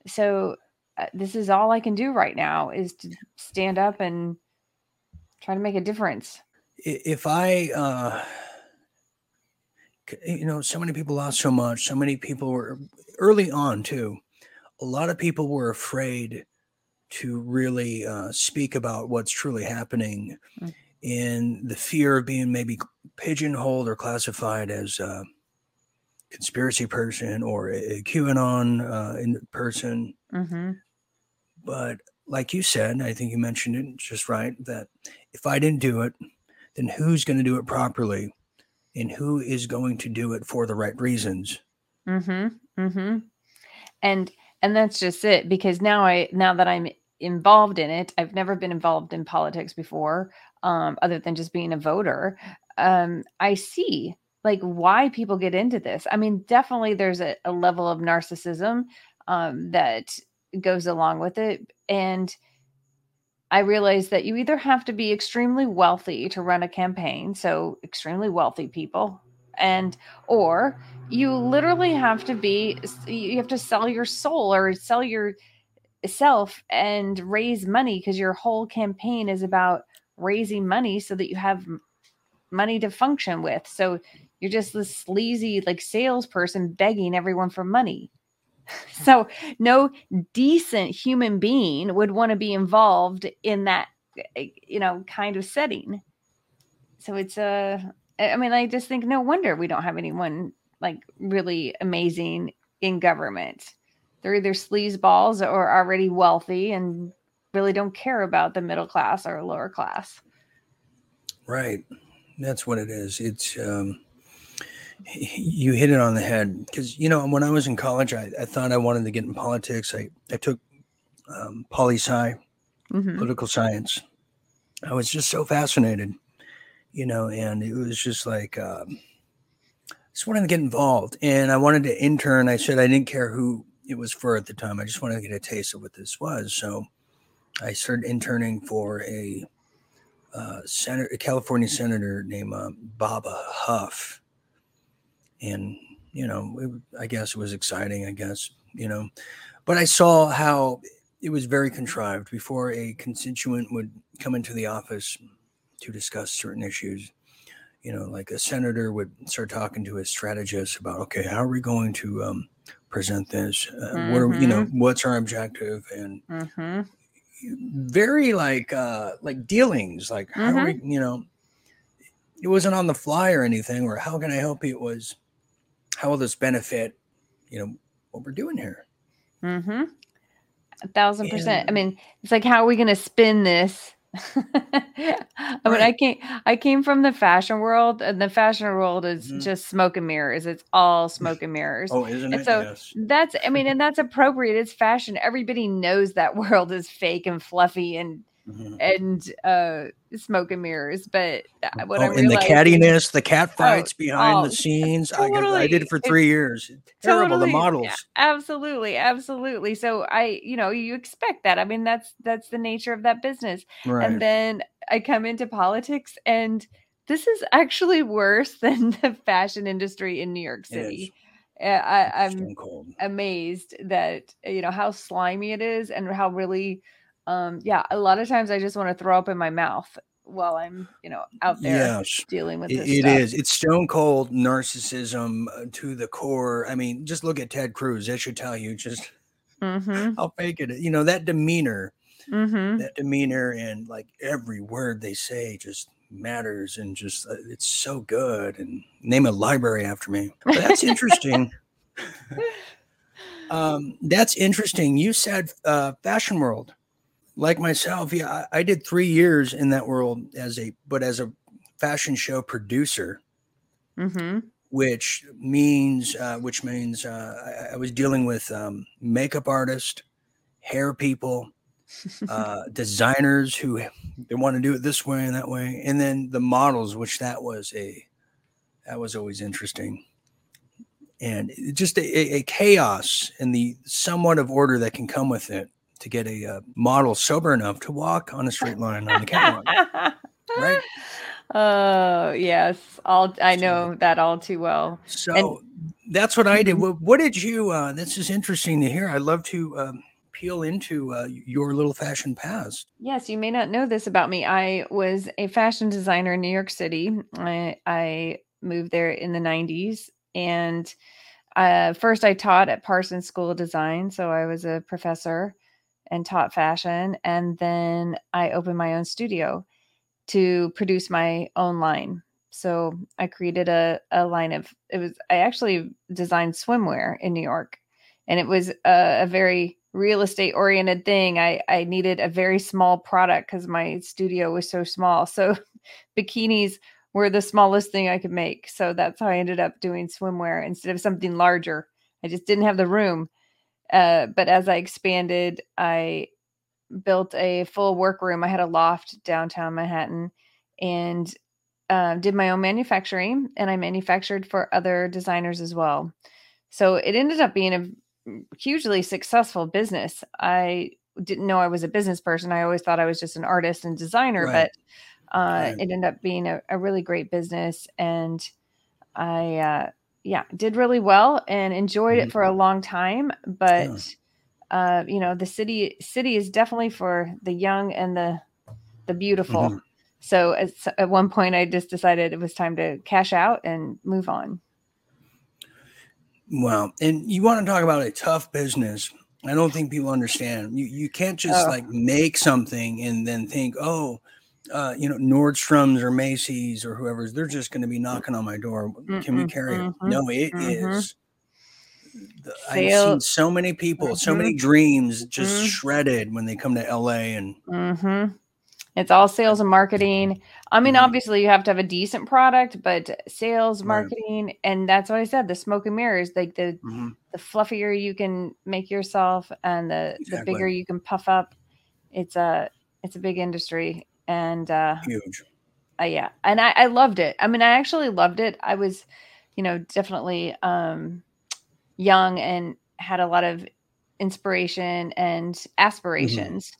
so uh, this is all i can do right now is to stand up and try to make a difference if i uh you know so many people lost so much so many people were early on too a lot of people were afraid to really uh, speak about what's truly happening mm. in the fear of being maybe pigeonholed or classified as a conspiracy person or a QAnon uh, in person. Mm-hmm. But like you said, I think you mentioned it just right that if I didn't do it, then who's going to do it properly? And who is going to do it for the right reasons? Mm-hmm. Mm-hmm. And and that's just it because now i now that i'm involved in it i've never been involved in politics before um, other than just being a voter um, i see like why people get into this i mean definitely there's a, a level of narcissism um, that goes along with it and i realize that you either have to be extremely wealthy to run a campaign so extremely wealthy people and or you literally have to be you have to sell your soul or sell your self and raise money because your whole campaign is about raising money so that you have money to function with. So you're just this sleazy like salesperson begging everyone for money (laughs) so no decent human being would want to be involved in that eh, you know kind of setting so it's a I mean, I just think no wonder we don't have anyone like really amazing in government. They're either sleazeballs or already wealthy and really don't care about the middle class or lower class. Right. That's what it is. It's, um, you hit it on the head because, you know, when I was in college, I, I thought I wanted to get in politics. I, I took um, poli sci, mm-hmm. political science. I was just so fascinated you know, and it was just like, um, I just wanted to get involved and I wanted to intern. I said I didn't care who it was for at the time. I just wanted to get a taste of what this was. So I started interning for a, uh, senator, a California senator named uh, Bob Huff. And, you know, it, I guess it was exciting, I guess, you know, but I saw how it was very contrived before a constituent would come into the office to discuss certain issues. You know, like a senator would start talking to his strategist about, okay, how are we going to um, present this? Uh, mm-hmm. What are, you know, mm-hmm. what's our objective? And mm-hmm. very like uh, like dealings, like how mm-hmm. are we, you know, it wasn't on the fly or anything, or how can I help you? It was how will this benefit, you know, what we're doing here? Mm-hmm. A thousand percent. And, I mean, it's like, how are we going to spin this (laughs) I mean, I came I came from the fashion world, and the fashion world is mm-hmm. just smoke and mirrors. It's all (laughs) smoke and mirrors. oh, isn't and it? So yes. that's I mean, (laughs) and that's appropriate. It's fashion. Everybody knows that world is fake and fluffy and mm-hmm. and uh smoke and mirrors. But uh, what oh, I and the cattiness, the cat oh, fights oh, behind oh, the scenes. Totally. I, I did it for three years. Terrible. Totally. The models. Yeah, absolutely, absolutely. So I, you know, you expect that. I mean, that's that's the nature of that business. Right. And then I come into politics and this is actually worse (laughs) than the fashion industry in New York City. I, am amazed that you know how slimy it is and how really um yeah a lot of times i just want to throw up in my mouth while i'm you know out there yes, dealing with this it, it is. It's stone cold narcissism uh, to the core. I mean just look at ted cruz that should tell you just mm-hmm. how fake it is you know that demeanor mm-hmm. that demeanor and like every word they say just matters and just uh, it's so good and name a library after me. But that's interesting. (laughs) Um that's interesting. You said uh fashion world like myself, yeah, I, I, did three years in that world as a, but as a fashion show producer, mm-hmm. which means, uh, which means uh, I, I, was dealing with um, makeup artists, hair people, (laughs) uh, designers who (laughs) they want to do it this way and that way, and then the models, which that was a that was always interesting, and just a, a chaos and the somewhat of order that can come with it to get a, uh, model sober enough to walk on a straight line on the catwalk, right? (laughs) Oh yes, all I know that all too well. So and, that's what I did. Mm-hmm. What, what did you? Uh, this is interesting to hear. I'd love to um, peel into uh, your little fashion past. Yes, you may not know this about me. I was a fashion designer in New York City. I, I moved there in the '90s, and uh, first I taught at Parsons School of Design, so I was a professor and taught fashion, and then I opened my own studio to produce my own line. So I created a, a line of it was I actually designed swimwear in New York, and it was a, a very real estate oriented thing. I I needed a very small product because my studio was so small. So (laughs) bikinis were the smallest thing I could make. So that's how I ended up doing swimwear instead of something larger. I just didn't have the room. Uh, but as I expanded, I built a full workroom. I had a loft downtown Manhattan and uh, did my own manufacturing, and I manufactured for other designers as well. So it ended up being a hugely successful business. I didn't know I was a business person. I always thought I was just an artist and designer, right. but uh, right. it ended up being a, a, really great business. And I, uh, yeah, did really well and enjoyed mm-hmm. it for a long time. But yeah uh, you know, the city city is definitely for the young and the the beautiful. Mm-hmm. So at at one point, I just decided it was time to cash out and move on. Wow, and you want to talk about a tough business? I don't think people understand. You you can't just oh. like make something and then think, oh, uh, you know, Nordstrom's or Macy's or whoever's, they're just going to be knocking on my door. Can we carry mm-hmm, it? No, it mm-hmm. is I've seen so many people, mm-hmm. so many dreams just mm-hmm. shredded when they come to LA and mm-hmm. it's all sales and marketing. I mean, mm-hmm. obviously you have to have a decent product, but sales, marketing, right. and that's what I said, the smoke and mirrors, like the mm-hmm. the fluffier you can make yourself and the exactly. the bigger you can puff up. It's a it's a big industry and uh huge. Uh, yeah. And I, I loved it. I mean, I actually loved it. I was, you know, definitely um young and had a lot of inspiration and mm-hmm. aspirations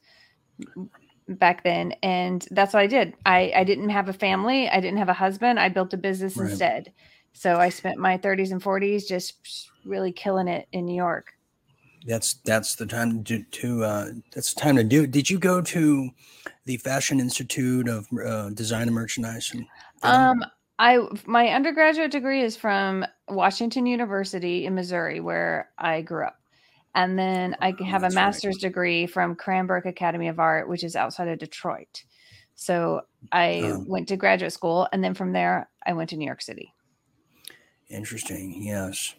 mm-hmm. back then and that's what i did i i didn't have a family i didn't have a husband i built a business right. instead so i spent my 30s and 40s just really killing it in new york that's that's the time to, to uh that's the time to do it did you go to the fashion institute of uh, design and merchandise and um I my undergraduate degree is from Washington University in Missouri, where I grew up. And then I oh, have a master's right. degree from Cranbrook Academy of Art, which is outside of Detroit. So I um, went to graduate school, and then from there, I went to New York City. Interesting. Yes.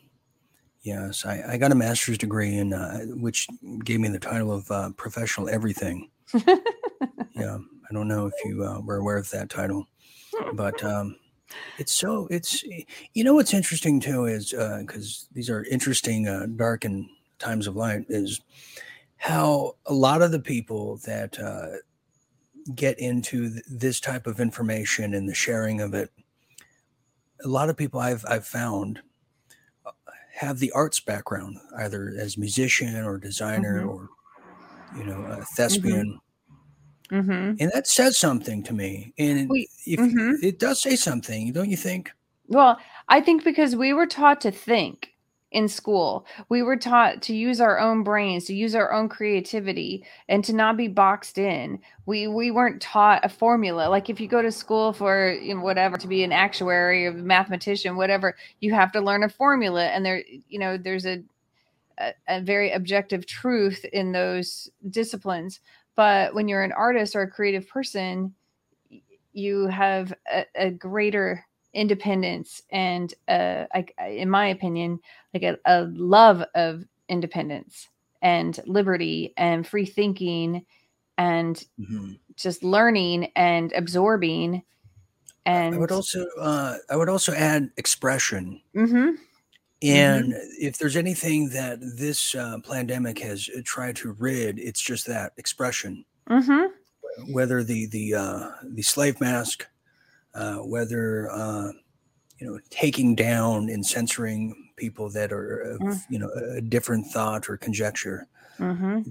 Yes. I, I got a master's degree in, uh, which gave me the title of uh, professional everything. (laughs) yeah. I don't know if you uh, were aware of that title, but um, it's so it's you know what's interesting too is because uh, these are interesting uh, dark and times of light is how a lot of the people that uh, get into th- this type of information and the sharing of it a lot of people I've I've found have the arts background either as musician or designer mm-hmm. or you know a mm-hmm. thespian mm-hmm. Mm-hmm. And that says something to me. And we, if, mm-hmm. it does say something, don't you think? Well, I think because we were taught to think in school. We were taught to use our own brains, to use our own creativity, and to not be boxed in. We we weren't taught a formula. Like if you go to school for you know, whatever to be an actuary or mathematician, whatever, you have to learn a formula, and there you know there's a a, a very objective truth in those disciplines. But when you're an artist or a creative person, you have a, a greater independence and, uh, I, in my opinion, like a, a love of independence and liberty and free thinking and mm-hmm. just learning and absorbing and i would also uh, i would also add expression mm-hmm. And mm-hmm. if there's anything that this uh, pandemic has uh, tried to rid, it's just that expression. Mm-hmm. Whether the the uh, the slave mask, uh, whether uh, you know taking down and censoring people that are of, mm. you know a different thought or conjecture, mm-hmm.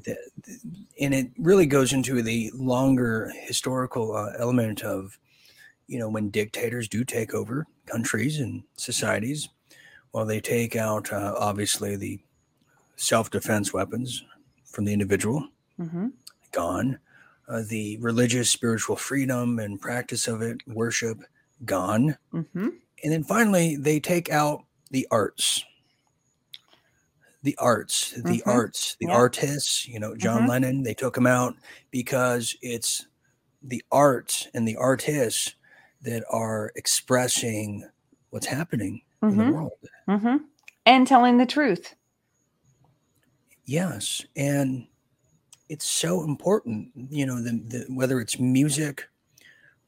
and it really goes into the longer historical uh, element of you know when dictators do take over countries and societies well, they take out uh, obviously the self-defense weapons from the individual, mm-hmm. gone. Uh, the religious, spiritual freedom and practice of it, worship, gone. Mm-hmm. And then finally, they take out the arts. The arts, the mm-hmm. arts, the yeah. artists, you know, John mm-hmm. Lennon, they took him out because it's the arts and the artists that are expressing what's happening in the mm-hmm. world. Mm-hmm. And telling the truth. Yes. And it's so important, you know, the, the, whether it's music,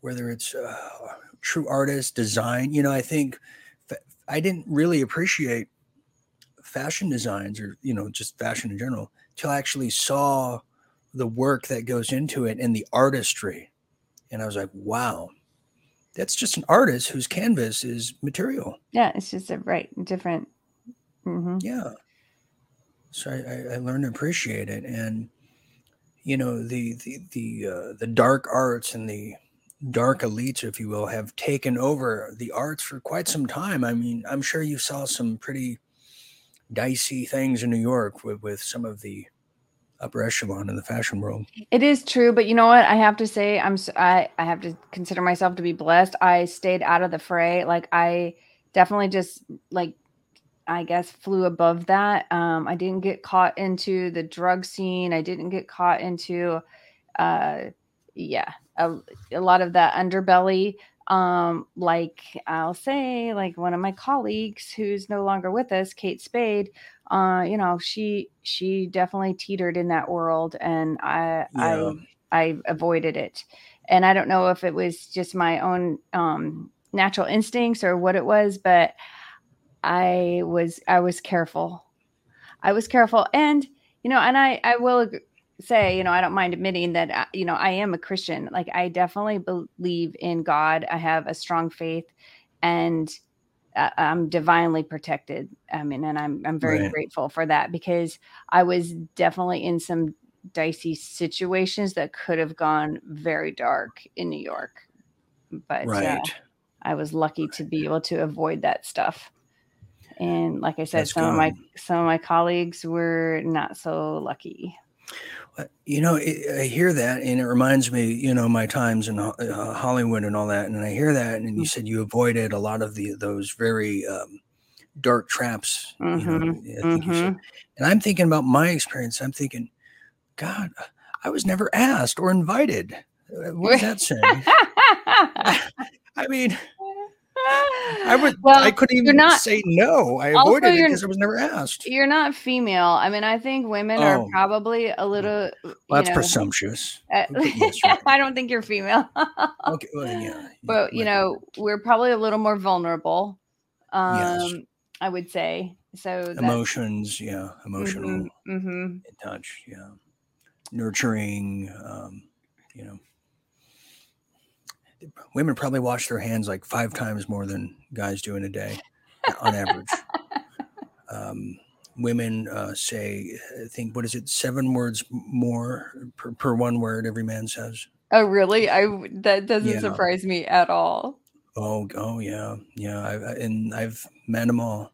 whether it's uh, true artist, design, you know, I think fa- I didn't really appreciate fashion designs or, you know, just fashion in general till I actually saw the work that goes into it and the artistry. And I was like, wow, that's just an artist whose canvas is material. Yeah, it's just a right different. Mm-hmm. Yeah. So I, I, learned to appreciate it, and you know the the the uh, the dark arts and the dark elites, if you will, have taken over the arts for quite some time. I mean, I'm sure you saw some pretty dicey things in New York with with some of the upper echelon in the fashion world. It is true, but you know what? I have to say, I'm I I have to consider myself to be blessed. I stayed out of the fray. Like I definitely just like I guess flew above that. Um, I didn't get caught into the drug scene. I didn't get caught into, uh, yeah, a, a lot of that underbelly. Um, like I'll say, like one of my colleagues who's no longer with us, Kate Spade uh, you know, she she definitely teetered in that world, and I yeah. I I avoided it. And I don't know if it was just my own um, natural instincts or what it was, but I was I was careful. I was careful, and you know, and I I will say, you know, I don't mind admitting that uh, you know I am a Christian. Like I definitely believe in God. I have a strong faith, and I'm divinely protected. I mean, and I'm I'm very right. grateful for that because I was definitely in some dicey situations that could have gone very dark in New York. But uh, right. uh, I was lucky to be able to avoid that stuff. And like I said, That's some gone. of my some of my colleagues were not so lucky. You know, I hear that, and it reminds me, you know, my times in uh, Hollywood and all that. And I hear that, and you mm. said you avoided a lot of the those very um, dark traps. Mm-hmm. You know, mm-hmm. you mm-hmm. and I'm thinking about my experience. I'm thinking, God, I was never asked or invited. Uh, what does that say? (laughs) (laughs) I mean, I would. Well, I couldn't even not, say no. I avoided it because I was never asked. You're not female. I mean, I think women oh. are probably a little. Well, that's know, presumptuous. (laughs) Uh, (laughs) I don't think you're female. (laughs) okay. Well, yeah. But you know, we're probably a little more vulnerable. Um, yes. I would say so. Emotions, yeah, emotional mm-hmm, mm-hmm. touch, yeah, nurturing, um, you know women probably wash their hands like five times more than guys do in a day on average. (laughs) Um, women uh, say, I think, what is it, seven words more per, per one word every man says. Oh, really? I that doesn't yeah. surprise me at all. Oh, oh yeah, yeah. I, I, and I've met them all,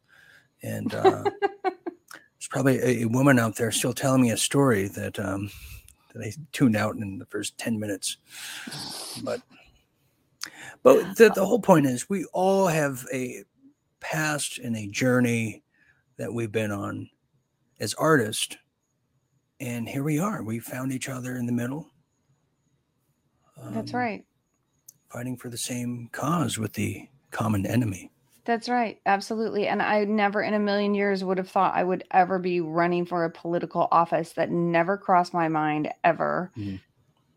and uh, (laughs) there's probably a, a, woman out there still telling me a story that um, that I tuned out in the first ten minutes, but but the, the whole point is we all have a past and a journey that we've been on as artists. And here we are. We found each other in the middle. Um, That's right. Fighting for the same cause with the common enemy. That's right. Absolutely. And I never in a million years would have thought I would ever be running for a political office. That never crossed my mind ever. Mm-hmm.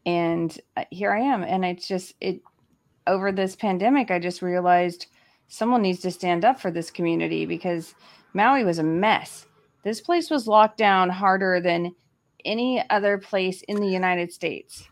And uh, here I am. And it's just, it over this pandemic, I just realized someone needs to stand up for this community because Maui was a mess. This place was locked down harder than any other place in the United States.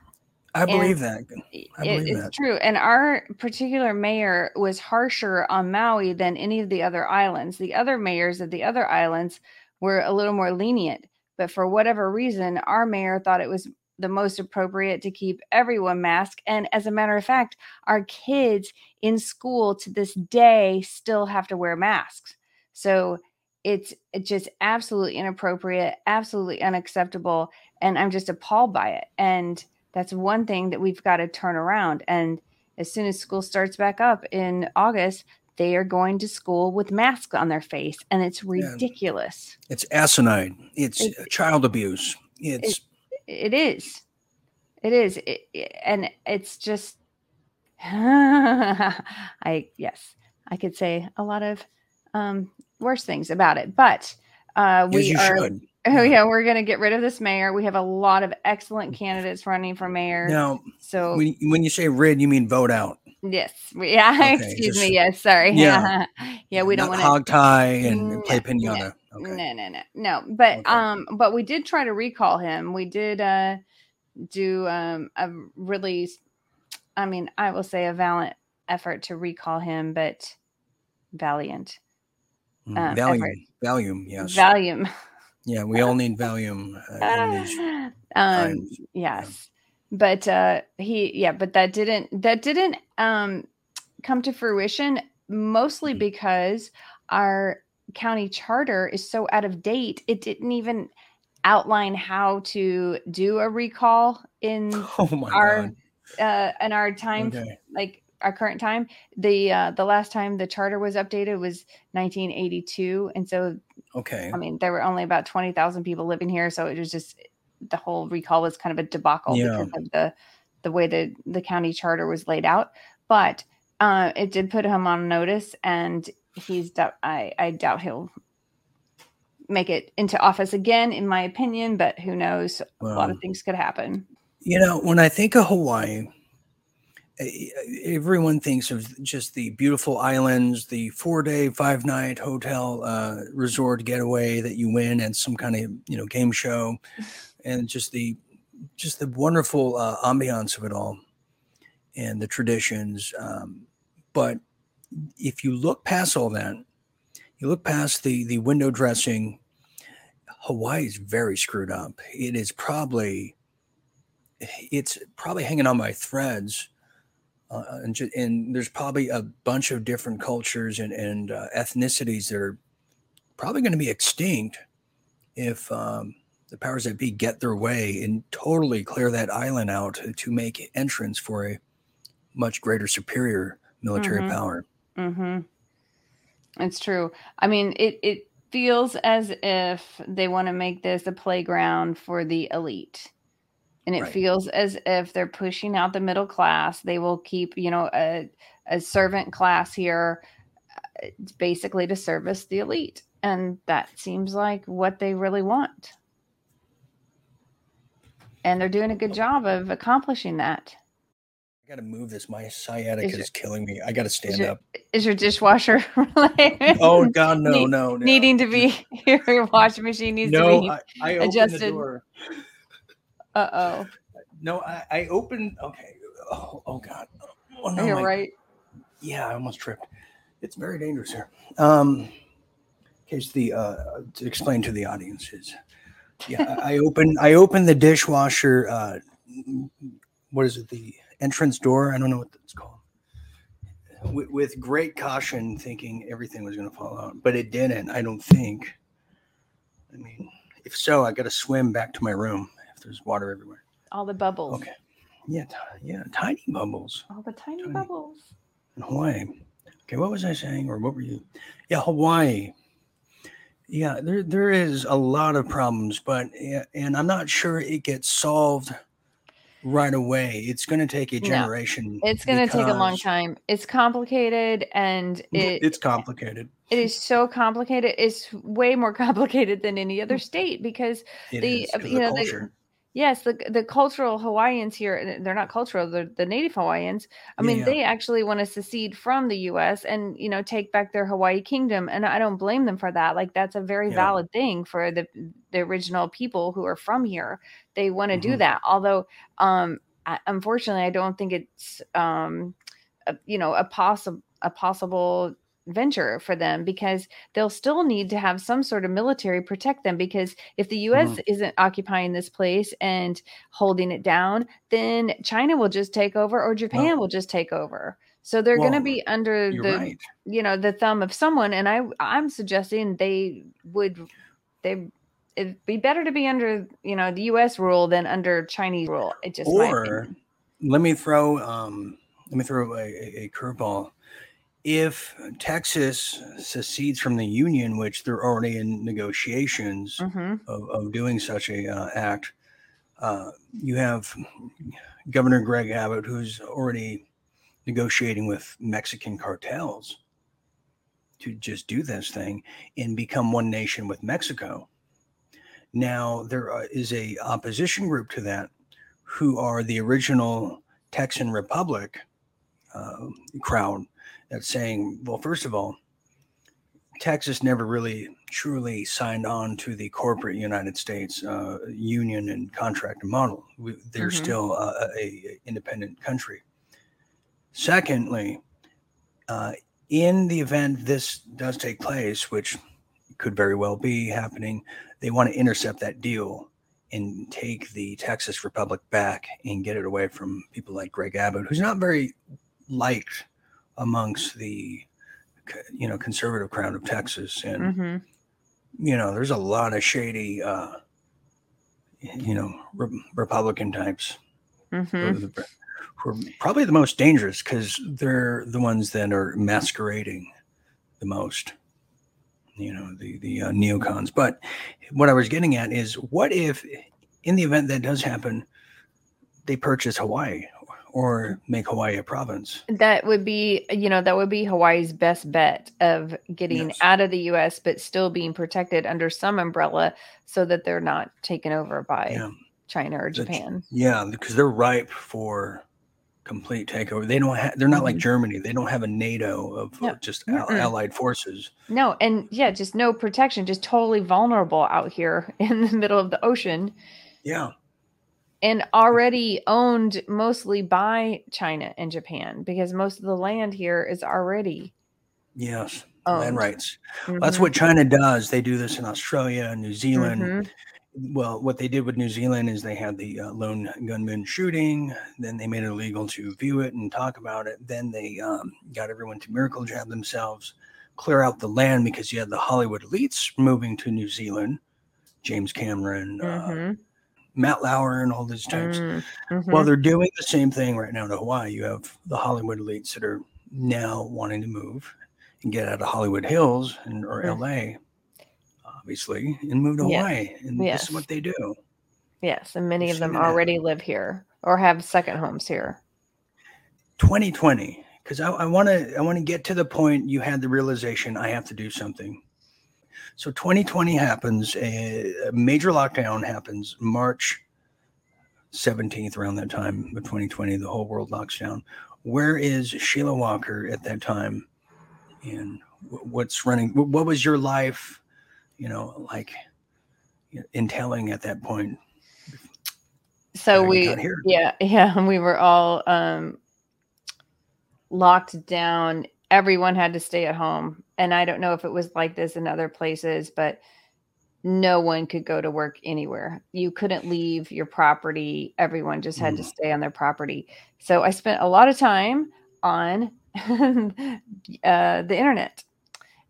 I believe and that. I believe it, it's that. true. And our particular mayor was harsher on Maui than any of the other islands. The other mayors of the other islands were a little more lenient. But for whatever reason, our mayor thought it was the most appropriate to keep everyone masked. And as a matter of fact, our kids in school to this day still have to wear masks. So it's, it's just absolutely inappropriate, absolutely unacceptable. And I'm just appalled by it. And that's one thing that we've got to turn around. And as soon as school starts back up in August, they are going to school with masks on their face and it's ridiculous it's asinine it's, uh, it's child abuse it's it, it is it is it, and it's just (laughs) i yes i could say a lot of um worse things about it but uh we are should. (laughs) Oh yeah, we're gonna get rid of this mayor. We have a lot of excellent candidates running for mayor. Now, so when, when you say rid, you mean vote out? Yes. Yeah. (laughs) Okay, Excuse just, me. Yes. Sorry. (laughs) Yeah. yeah. We don't want to hog tie and play pinata. No, okay. no, no, no, no. But okay. um, but we did try to recall him. We did uh do um a really, I mean, I will say a valiant effort to recall him, but valiant. Mm, um, Valium. Effort. Valium. Yes. Valium. Yeah, we (laughs) all need Valium. Uh, um, yes. But uh he yeah but that didn't that didn't um come to fruition mostly mm-hmm. because our county charter is so out of date it didn't even outline how to do a recall in (laughs) oh our uh in our time okay. like our current time the uh the last time the charter was updated was 1982 and so okay i mean there were only about 20,000 people living here so it was just the whole recall was kind of a debacle yeah. because of the the way the the county charter was laid out. But uh, it did put him on notice, and he's I I doubt he'll make it into office again, in my opinion. But who knows? Well, a lot of things could happen. You know, when I think of Hawaii, everyone thinks of just the beautiful islands, the four day, five night hotel uh, resort getaway that you win and some kind of you know game show and just the just the wonderful uh, ambiance of it all and the traditions. Um, but if you look past all that, you look past the the window dressing. Hawaii is very screwed up. It is probably it's probably hanging on by threads. Uh, and, and, there's probably a bunch of different cultures and, and uh, ethnicities that are probably going to be extinct if um, the powers that be get their way and totally clear that island out to make entrance for a much greater superior military mm-hmm. power. Mm-hmm. It's true. I mean, it it feels as if they want to make this a playground for the elite. And it right. feels as if they're pushing out the middle class. They will keep, you know, a, a servant class here uh, basically to service the elite. And that seems like what they really want and they're doing a good job of accomplishing that. I got to move this. My sciatica is, your, is killing me. I got to stand is your, up. Is your dishwasher (laughs) oh God, no, Need, no, no, Needing to be (laughs) your washing machine needs no, to be I, I adjusted. Uh oh. No, I, I opened. Okay. Oh, oh God. Oh, no, You're my, right. Yeah, I almost tripped. It's very dangerous here. Um, in case the uh, to explain to the audience is yeah, I open I open the dishwasher. Uh, what is it? The entrance door. I don't know what that's called. With, with great caution, thinking everything was going to fall out, but it didn't. I don't think. I mean, if so, I got to swim back to my room if there's water everywhere. All the bubbles. Okay. Yeah, t- yeah, tiny bubbles. All the tiny, tiny bubbles. In Hawaii. Okay, what was I saying, or what were you? Yeah, Hawaii. Yeah, there there is a lot of problems, but and I'm not sure it gets solved right away. It's going to take a generation. No, it's going to take a long time. It's complicated and it, it's complicated. It is so complicated. It's way more (laughs) complicated than any other mm. state because it the is, you know the, Yes, the the cultural Hawaiians here, they're not cultural, they're the native Hawaiians. I mean, yeah. they actually want to secede from the US and, you know, take back their Hawaii kingdom. And I don't blame them for that. Like that's a very yeah. valid thing for the the original people who are from here. They want to mm-hmm. do that. Although um I, unfortunately, I don't think it's um a, you know, a possible a possible venture for them because they'll still need to have some sort of military protect them because if the US mm-hmm. isn't occupying this place and holding it down then China will just take over or Japan well, will just take over so they're well, going to be under the right. you know the thumb of someone and I I'm suggesting they would they it'd be better to be under you know the US rule than under Chinese rule it just or let me throw um let me throw a, a curveball if Texas secedes from the union, which they're already in negotiations mm-hmm. of, of, doing such a uh, act, uh, you have Governor Greg Abbott, who's already negotiating with Mexican cartels to just do this thing and become one nation with Mexico. Now there uh, a opposition group to that, who are the original Texan Republic uh, crowd that's saying, well, first of all, Texas never really truly signed on to the corporate United States uh, union and contract model. We, they're mm-hmm. still uh, a, a, independent country. Secondly, uh, in the event this does take place, which could very well be happening, they want to intercept that deal and take the Texas Republic back and get it away from people like Greg Abbott, who's not very liked amongst the you know conservative crowd of Texas, and mm-hmm. you know there's a lot of shady uh, you know re- Republican types mm-hmm. who are probably the most dangerous because they're the ones that are masquerading the most. You know the the uh, neocons. But what I was getting at is, what if, in the event that does happen, they purchase Hawaii or make Hawaii a province. That would be, you know, that would be Hawaii's best bet of getting yes. out of the US, but still being protected under some umbrella so that they're not taken over by yeah. China or Japan. yeah, because they're ripe for complete takeover. They don't have, they're not mm-hmm. like Germany. They don't have a NATO of no. just mm allied forces. No, and yeah, just no protection, just totally vulnerable out here (laughs) in the middle of the ocean. Yeah and already owned mostly by China and Japan because most of the land here is already yes owned. land rights. Mm-hmm. That's what China does. They do this in Australia and New Zealand. Mm-hmm. Well, what they did with New Zealand is they had the uh, lone gunman shooting. Then they made it illegal to view it and talk about it. Then they um, got everyone to miracle jab themselves, clear out the land because you had the Hollywood elites moving to New Zealand. James Cameron, uh, mm-hmm. uh, Matt Lauer and all these types. Mm, mm-hmm. Well, they're doing the same thing right now to Hawaii. You have the Hollywood elites that are now wanting to move and get out of Hollywood Hills and or mm. LA, obviously, and move to Hawaii. And yes. this is what they do. Yes, and many of them already live here or have second homes here. 2020, because I want to I want to get to the point you had the realization I have to do something. So 2020 happens, a, major lockdown happens March 17th, around that time of 2020, the whole world locks down. Where is Sheila Walker at that time? And what's running? What was your life, you know, like entailing at that point? So we, yeah, (laughs) yeah, we were all um, locked down everyone had to stay at home. And I don't know if it was like this in other places, but no one could go to work anywhere. You couldn't leave your property. Everyone just had mm. to stay on their property. So I spent a lot of time on (laughs) uh, the internet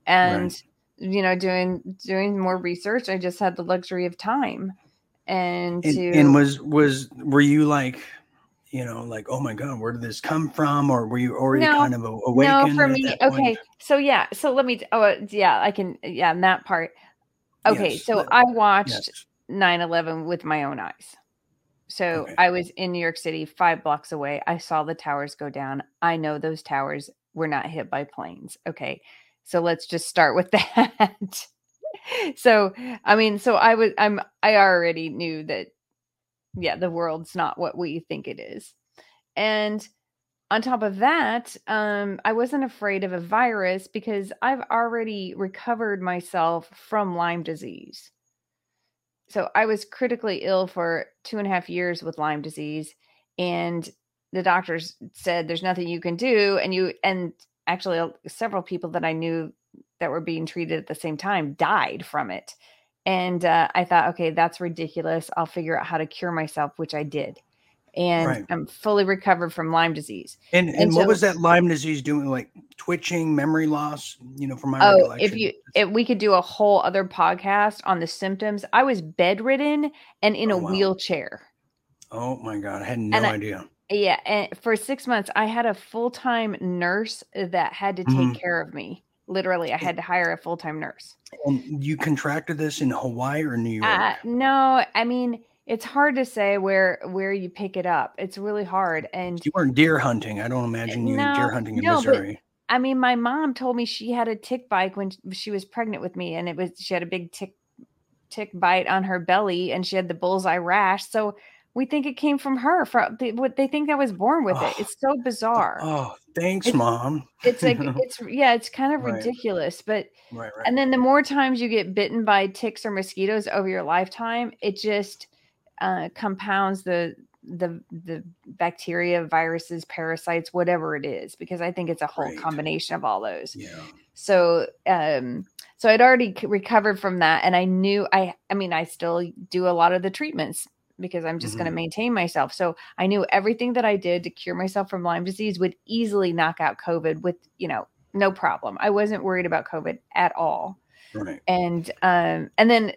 and right. you know doing doing more research. I just had the luxury of time and, and to and was was were you like you know, like, oh my God, where did this come from? Or were you already no, kind of awakened? No, for me, okay. So yeah, so let me, oh uh, yeah, I can, yeah, in that part. Okay, yes, so I watched yes. 9-11 with my own eyes. So okay. I was in New York City, five blocks away. I saw the towers go down. I know those towers were not hit by planes. Okay. So let's just start with (laughs) that. so I mean, so I was I'm I already knew that yeah, the world's not what we think it is. And on top of that, um, I wasn't afraid of a virus because I've already recovered myself from Lyme disease. So I was critically ill for two and a half years with Lyme disease, and the doctors said there's nothing you can do. And you and actually several people that I knew that were being treated at the same time died from it. And uh, I thought, okay, that's ridiculous. I'll figure out how to cure myself, which I did and right. I'm fully recovered from Lyme disease. And and, and what was that Lyme disease doing? Like twitching, memory loss? You know, from my oh, if you if we could do a whole other podcast on the symptoms, I was bedridden and in oh, a wow. wheelchair. Oh my god, I had no and idea. I, yeah, and for six months, I had a full time nurse that had to take mm-hmm. care of me. Literally, I had to hire a full time nurse. And you contracted this in Hawaii or New York? Uh, no, I mean it's hard to say where where you pick it up. It's really hard. And you weren't deer hunting. I don't imagine you no, deer hunting in no, Missouri. But, I mean, my mom told me she had a tick bite when she was pregnant with me, and it was she had a big tick tick bite on her belly, and she had the bullseye rash. So we think it came from her. For what they think I was born with oh, it. It's so bizarre. Oh, thanks, it's, mom. it's like (laughs) it's yeah, it's kind of right. ridiculous. But right, right. and then the more times you get bitten by ticks or mosquitoes over your lifetime, it just uh, compounds the the the bacteria, viruses, parasites, whatever it is, because I think it's a whole combination of all those. Yeah. So um so I'd already recovered from that and I knew I I mean I still do a lot of the treatments because I'm just mm-hmm. going to maintain myself. So I knew everything that I did to cure myself from Lyme disease would easily knock out COVID with, you know, no problem. I wasn't worried about COVID at all. Right. And um and then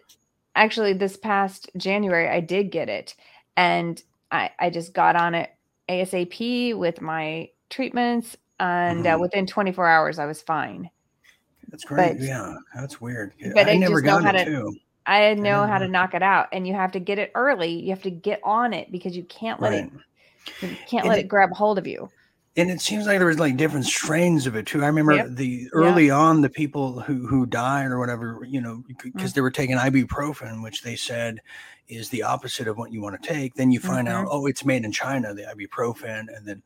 actually this past January I did get it and I I just got on it ASAP with my treatments and uh, mm-hmm. uh, within 24 hours I was fine. That's great. But, yeah, that's weird. But I, I never got it too. I know how to knock it out, and you have to get it early. You have to get on it because you can't let right. it. You can't and let it, it grab hold of you and it seems like there was like different strains of it too. I remember yep. the early on the people who who died or whatever, you know, because mm-hmm. they were taking ibuprofen, which they said is the opposite of what you want to take. Then you find mm-hmm. out, oh, it's made in China, the ibuprofen, and then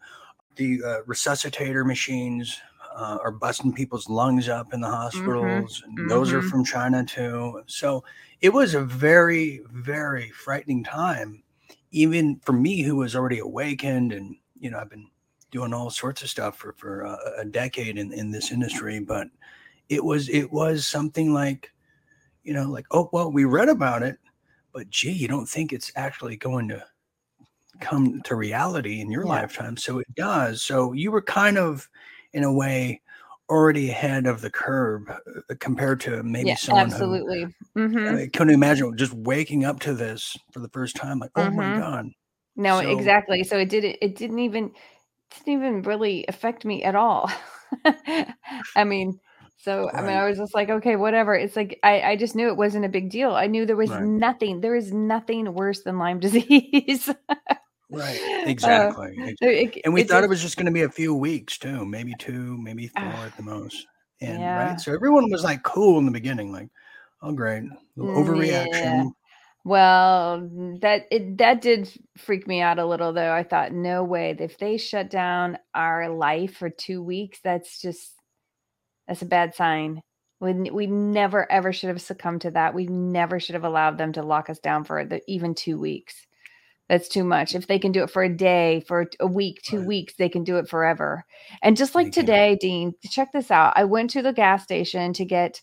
the uh, resuscitator machines uh, are busting people's lungs up in the mm-hmm. hospitals, mm-hmm. those are mm-hmm. from China too. So it was a very very frightening time, even for me who was already awakened and you know I've been doing all sorts of stuff for for a, a decade in in this industry, but it was it was something like, you know, like oh well, we read about it, but gee, you don't think it's actually going to come to reality in your yeah. lifetime. So it does. So you were kind of, in a way, already ahead of the curve uh, compared to maybe yeah, someone absolutely. who mm-hmm. I couldn't imagine just waking up to this for the first time. Like, oh mm-hmm. my god. No, so, exactly. So it didn't. It didn't even didn't even really affect me at all. (laughs) I mean, so right. I mean, I was just like, okay, whatever. It's like I, I just knew it wasn't a big deal. I knew there was right. nothing. There is nothing worse than Lyme (laughs) disease. Right. (laughs) Uh, exactly. Uh, it, and we thought it was just going to be a few weeks too, maybe two, maybe four uh, at the most. And yeah. right, so everyone was like cool in the beginning, like, oh great, overreaction. Yeah. Well, that it that did freak me out a little though. I thought, no way. If they shut down our life for two weeks, that's just that's a bad sign. We we never ever should have succumbed to that. We never should have allowed them to lock us down for the, even two weeks. That's too much. If they can do it for a day, for a week, two right. weeks, they can do it forever. And just like today, Dean, check this out. I went to the gas station to get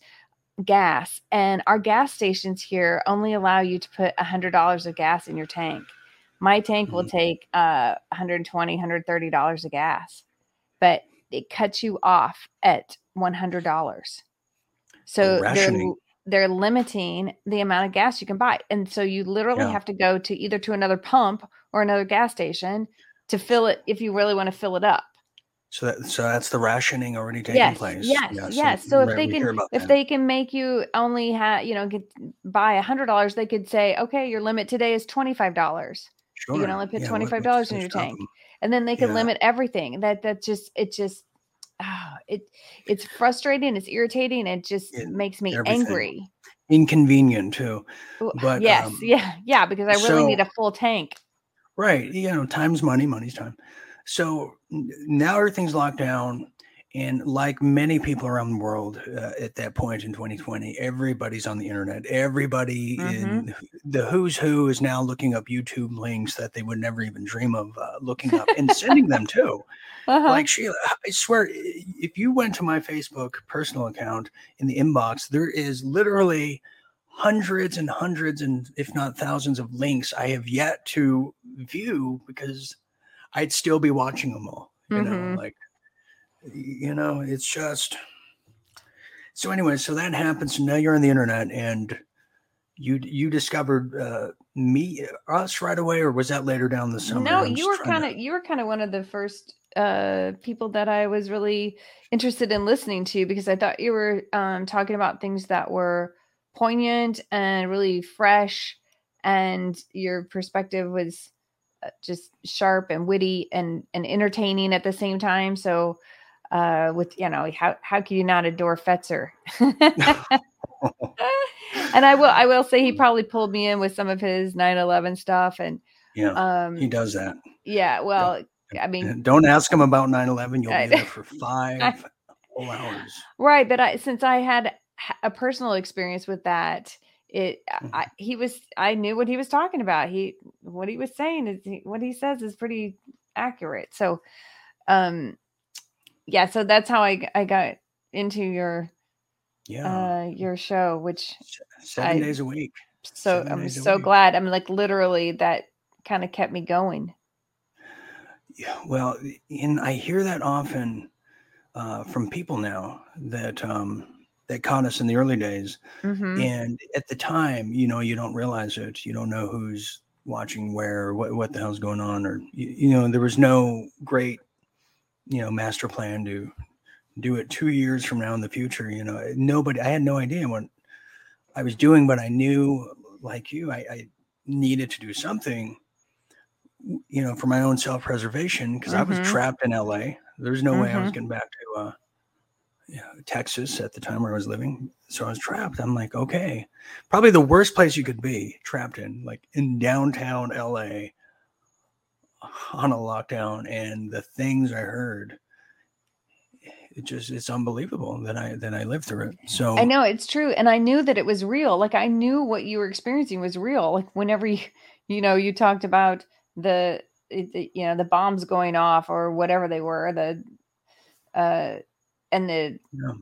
gas and our gas stations here only allow you to put a hundred dollars of gas in your tank my tank mm-hmm. will take uh 120 130 dollars of gas but it cuts you off at 100 dollars so oh, they're they're limiting the amount of gas you can buy and so you literally yeah. have to go to either to another pump or another gas station to fill it if you really want to fill it up so that so that's the rationing already taking yes, place. Yes, yes. yes. So, so if they can if that. they can make you only have you know get buy a hundred dollars, they could say, okay, your limit today is twenty five dollars. Sure. You can only put yeah, twenty five dollars in your tank, them. and then they can yeah. limit everything. That that just it just oh, it it's frustrating. It's irritating. It just it, makes me everything. angry. inconvenient too. But yes, um, yeah, yeah, because I really so, need a full tank. Right. You know, time's money, money's time. So now everything's locked down. And like many people around the world uh, at that point in 2020, everybody's on the internet. Everybody mm-hmm. in the who's who is now looking up YouTube links that they would never even dream of uh, looking up and sending them too. (laughs) Uh-huh. Like Sheila, I swear, if you went to my Facebook personal account in the inbox, there is literally hundreds and hundreds and if not thousands of links I have yet to view because I'd still be watching them all. You mm-hmm. know, like you know, it's just so anyway, so that happens. Now you're on the internet and you you discovered uh me us right away or was that later down the summer? No, you were kind of to... you were kind of one of the first uh people that I was really interested in listening to because I thought you were um talking about things that were poignant and really fresh and your perspective was uh, just sharp and witty and and entertaining at the same time so uh with you know how how can you not adore fetzer? (laughs) And i will i will say he (laughs) probably pulled me in with some of his 9-11 stuff and yeah um he does that. yeah well yeah. i mean don't ask him about 9-11 you'll be there for (laughs) five I, whole hours. Right but i since i had a personal experience with that it mm-hmm. I, he was i knew what he was talking about. He what he was saying is he, what he says is pretty accurate. So um yeah so that's how i i got into your yeah uh your show which seven I, days a week so seven i'm so glad i'm like literally that kind of kept me going yeah well and i hear that often uh from people now that um that caught us in the early days. Mm-hmm. And at the time, you know, you don't realize it. You don't know who's watching where, what, what the hell's going on, or, you, you know, there was no great, you know, master plan to do it two years from now in the future. You know, nobody, I had no idea what I was doing, but I knew, like you, I, I needed to do something, you know, for my own self preservation because mm-hmm. I was mm-hmm. trapped in LA. There's no mm-hmm. way I was mm-hmm. getting back to, uh, you know, Texas at the time where I was living. So I was trapped. I'm like, okay, probably the worst place you could be trapped in, like in downtown LA on a lockdown. And the things I heard, it just it's unbelievable that I that I lived through it. So I know it's true. And I knew that it was real. Like I knew what you were experiencing was real. Like whenever you, (laughs) you know, you talked about the, the you know, the bombs going off or whatever they were, the uh and the yeah.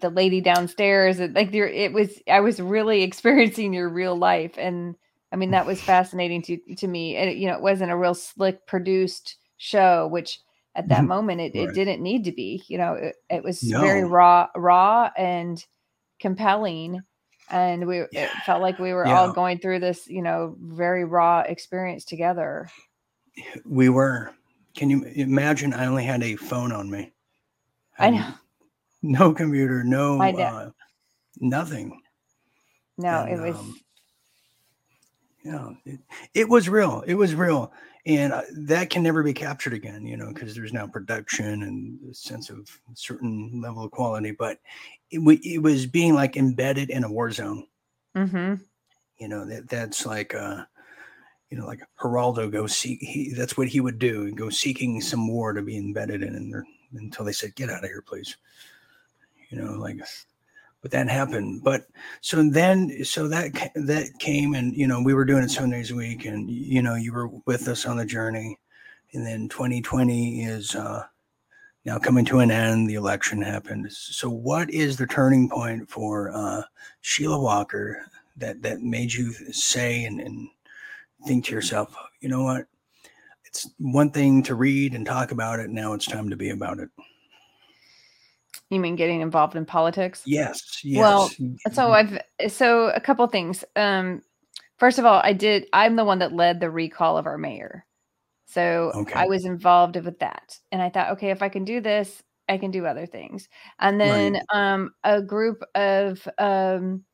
the lady downstairs like there it was i was really (laughs) experiencing your real life and i mean that was fascinating to to me and you know it wasn't a real slick produced show which at that mm-hmm. moment it, right. it didn't need to be you know it, it was no. very raw raw and compelling and we yeah. it felt like we were yeah. all going through this you know very raw experience together we were can you imagine i only had a phone on me I know. No computer, no I know. Uh, nothing. No, and, it was. Um, yeah, it, it was real. It was real, and uh, that can never be captured again. You know, because there's now production and a sense of certain level of quality. But it, it was being like embedded in a war zone. Mm-hmm. You know that that's like uh, you know, like Geraldo go seek. He, that's what he would do. Go seeking some war to be embedded in, and until they said, "Get out of here, please." You know, like, but that happened. But so then, so that that came, and you know, we were doing it seven days a week, and you know, you were with us on the journey, and then 2020 is uh, now coming to an end. The election happened. So, what is the turning point for uh, Sheila Walker that that made you say and, and think to yourself, you know what? it's one thing to read and talk about it. Now it's time to be about it. You mean getting involved in politics? Yes. yes. Well, so I've so a couple things. Um, first of all, I did. I'm the one that led the recall of our mayor, so okay. I was involved with that. And I thought, okay, if I can do this, I can do other things. And then right. um, a group of um,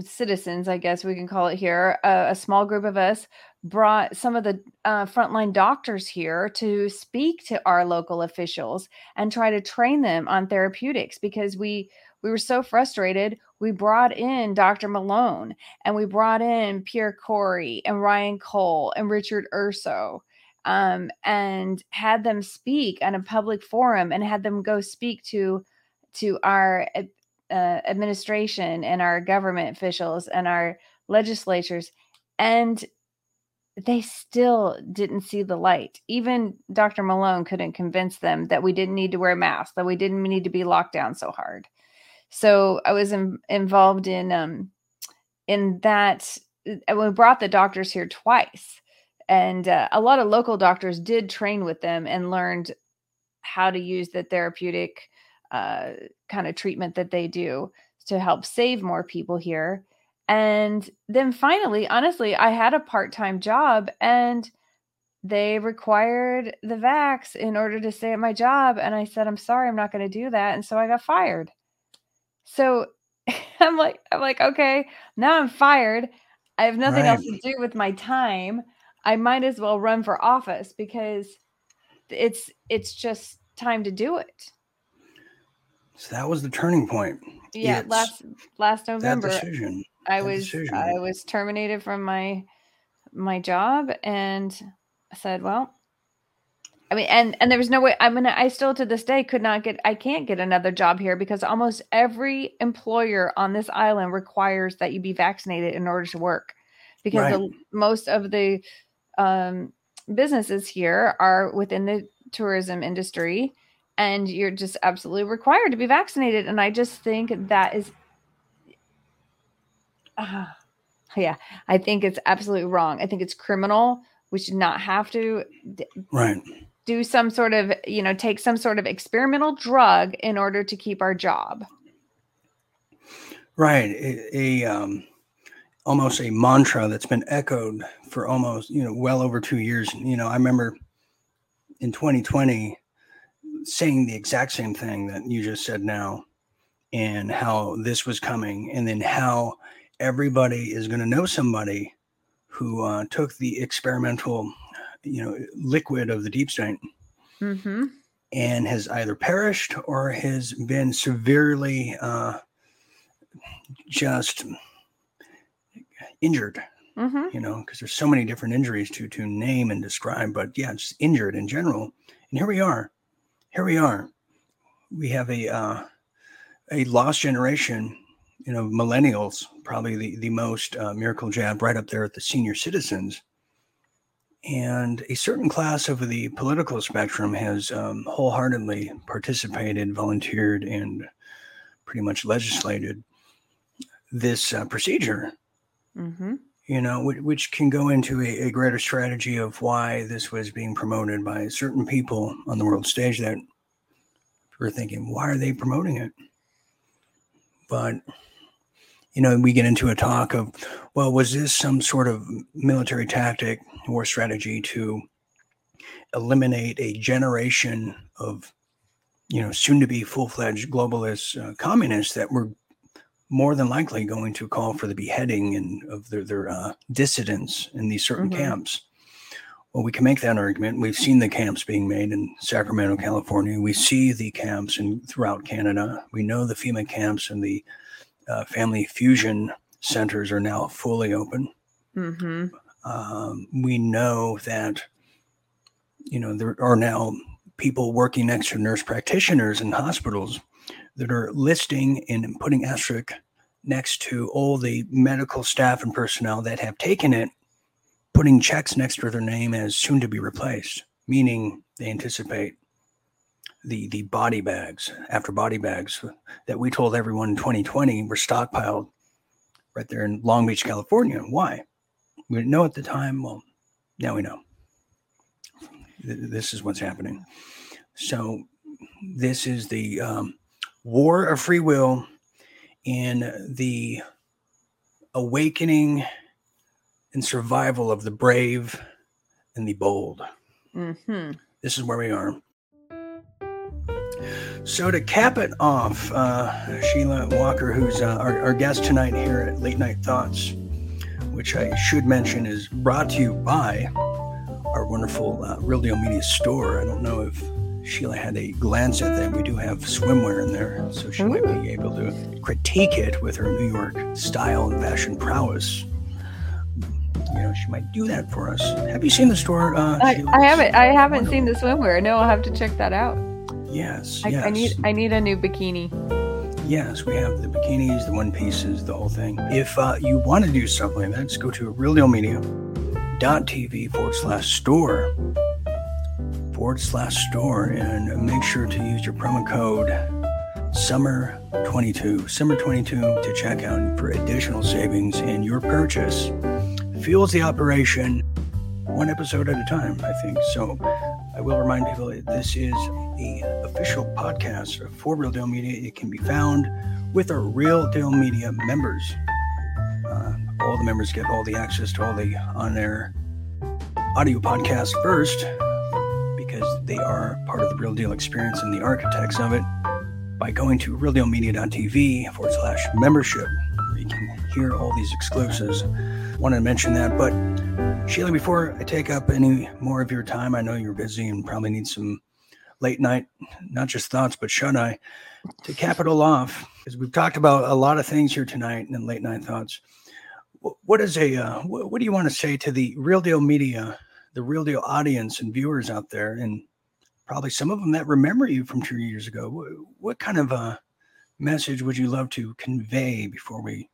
citizens, I guess we can call it here, uh, a small group of us brought some of the uh, frontline doctors here to speak to our local officials and try to train them on therapeutics because we we were so frustrated. We brought in Dr. Malone and we brought in Pierre Kory and Ryan Cole and Richard Urso um, and had them speak on a public forum and had them go speak to to our uh, administration and our government officials and our legislatures and they still didn't see the light. Even Dr. Malone couldn't convince them that we didn't need to wear masks, that we didn't need to be locked down so hard. So I was in, involved in um in that. Uh, we brought the doctors here twice, and uh, a lot of local doctors did train with them and learned how to use the therapeutic uh, kind of treatment that they do to help save more people here. And then finally, honestly, I had a part time job and they required the vax in order to stay at my job. And I said, I'm sorry, I'm not going to do that. And so I got fired. So (laughs) I'm like, I'm like, okay, now I'm fired. I have nothing right. else to do with my time. I might as well run for office because it's it's just time to do it. So that was the turning point. Yeah, it's last last November. That decision. I was. I was terminated from my my job and I said, well, I mean, and and there was no way. I mean, I still to this day could not get. I can't get another job here because almost every employer on this island requires that you be vaccinated in order to work, because right. the, most of the um, businesses here are within the tourism industry, and you're just absolutely required to be vaccinated. And I just think that is uh, yeah, I think it's absolutely wrong. I think it's criminal. We should not have to right do some sort of you know take some sort of experimental drug in order to keep our job. Right, a, a um, almost a mantra that's been echoed for almost you know well over two years. You know, I remember in 2020 saying the exact same thing that you just said now and how this was coming and then how everybody is going to know somebody who uh, took the experimental, you know, liquid of the deep state mm-hmm. and has either perished or has been severely uh, just injured. Mm-hmm. You know, because there's so many different injuries to to name and describe, but yeah, just injured in general. And here we are. Here we are. We have a uh, a lost generation you know, millennials, probably the, the most uh, miracle jab right up there at the senior citizens. And a certain class of the political spectrum has um, wholeheartedly participated, volunteered, and pretty much legislated this uh, procedure. Mm-hmm. You know, which, which, can go into a, a greater strategy of why this was being promoted by certain people on the world stage that we're thinking, why are they promoting it? But you know, we get into a talk of, well, was this some sort of military tactic or strategy to eliminate a generation of, you know, soon to be full fledged globalist uh, communists that were more than likely going to call for the beheading and of their, their uh, dissidents in these certain mm-hmm. camps? Well, we can make that argument. We've seen the camps being made in Sacramento, California. We see the camps in throughout Canada. We know the FEMA camps and the uh, family fusion centers are now fully open. Mm-hmm. Um, we know that you know there are now people working next to nurse practitioners in hospitals that are listing and putting asterisk next to all the medical staff and personnel that have taken it, putting checks next to their name as soon to be replaced, meaning they anticipate the the body bags after body bags that we told everyone in 2020 were stockpiled right there in Long Beach, California. Why? We didn't know at the time. Well, now we know. This is what's happening. So, this is the um, war of free will and the awakening and survival of the brave and the bold. Mm-hmm. This is where we are. So to cap it off, uh, Sheila Walker, who's uh, our, our, guest tonight here at Late Night Thoughts, which I should mention is brought to you by our wonderful uh, Real Deal Media store. I don't know if Sheila had a glance at that. We do have swimwear in there, so she might be able to critique it with her New York style and fashion prowess. You know, she might do that for us. Have you seen the store? Uh, I, I, haven't. I haven't seen the swimwear. No, I'll have to check that out. Yes, I, yes. I need. I need a new bikini. Yes, we have the bikinis, the one pieces, the whole thing. If uh, you want to do something like that, just go to realdealmedia.tv forward slash store forward slash store and make sure to use your promo code summer 22 summer 22 to check out for additional savings in your purchase fuels the operation one episode at a time i think so will remind people this is the official podcast for real deal media it can be found with our real deal media members uh, all the members get all the access to all the on air audio podcast first because they are part of the Real Deal experience and the architects of it by going to realdealmedia.tv forward slash membership, where you can hear all these exclusives. Wanted to mention that, but Sheila, before I take up any more of your time, I know you're busy and probably need some late night, not just thoughts, but shut eye to cap it all off, because we've talked about a lot of things here tonight and late night thoughts. What is a uh, what do you want to say to the Real Deal Media the real deal audience and viewers out there, and probably some of them that remember you from two years ago. What, what kind of a message would you love to convey before we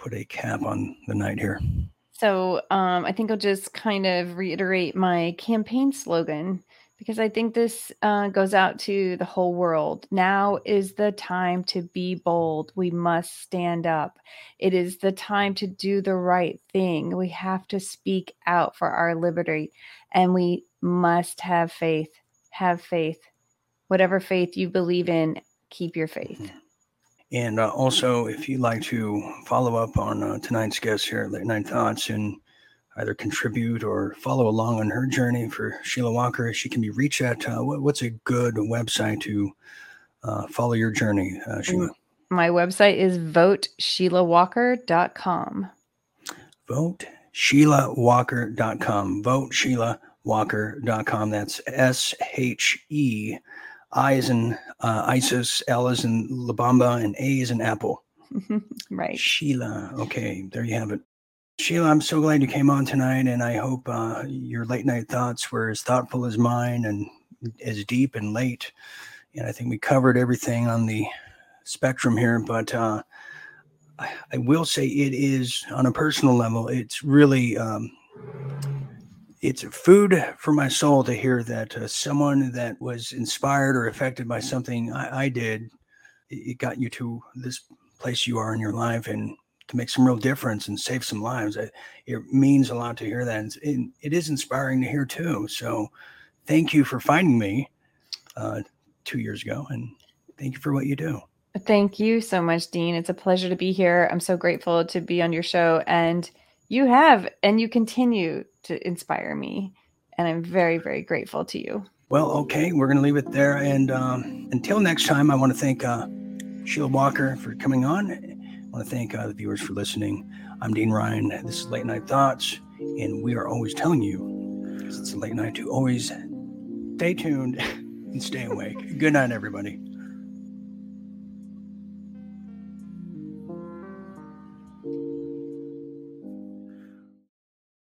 put a cap on the night here? So um, I think I'll just kind of reiterate my campaign slogan because I think this uh, goes out to the whole world. Now is the time to be bold. We must stand up. It is the time to do the right thing. We have to speak out for our liberty and we must have faith. Have faith. Whatever faith you believe in, keep your faith. Mm-hmm. And uh, also, if you'd like to follow up on uh, tonight's guest here at Late Night Thoughts and either contribute or follow along on her journey for Sheila Walker, she can be reached at uh, what, what's a good website to uh, follow your journey, uh, Sheila? My website is votesheilawalker.com. VoteSheilaWalker.com. VoteSheilaWalker.com. That's S H E I is in uh, ISIS, L is in La Bamba, and A is in Apple. (laughs) right. Sheila. Okay, there you have it. Sheila, I'm so glad you came on tonight, and I hope uh, your late night thoughts were as thoughtful as mine and as deep and late. And I think we covered everything on the spectrum here, but uh, I, I, will say it is on a personal level, it's really um, it's food for my soul to hear that uh, someone that was inspired or affected by something I, I did, it got you to this place you are in your life, and to make some real difference and save some lives. It, it means a lot to hear that. And it is inspiring to hear too. So thank you for finding me uh, two years ago. And thank you for what you do. Thank you so much, Dean. It's a pleasure to be here. I'm so grateful to be on your show. And you have, and you continue to inspire me. And I'm very, very grateful to you. Well, okay, we're going to leave it there. And um, until next time, I want to thank uh, Sheila Walker for coming on I want to thank uh, the viewers for listening. I'm Dean Ryan. This is Late Night Thoughts, and we are always telling you, because it's a late night, to always stay tuned (laughs) and stay awake. Good night, everybody.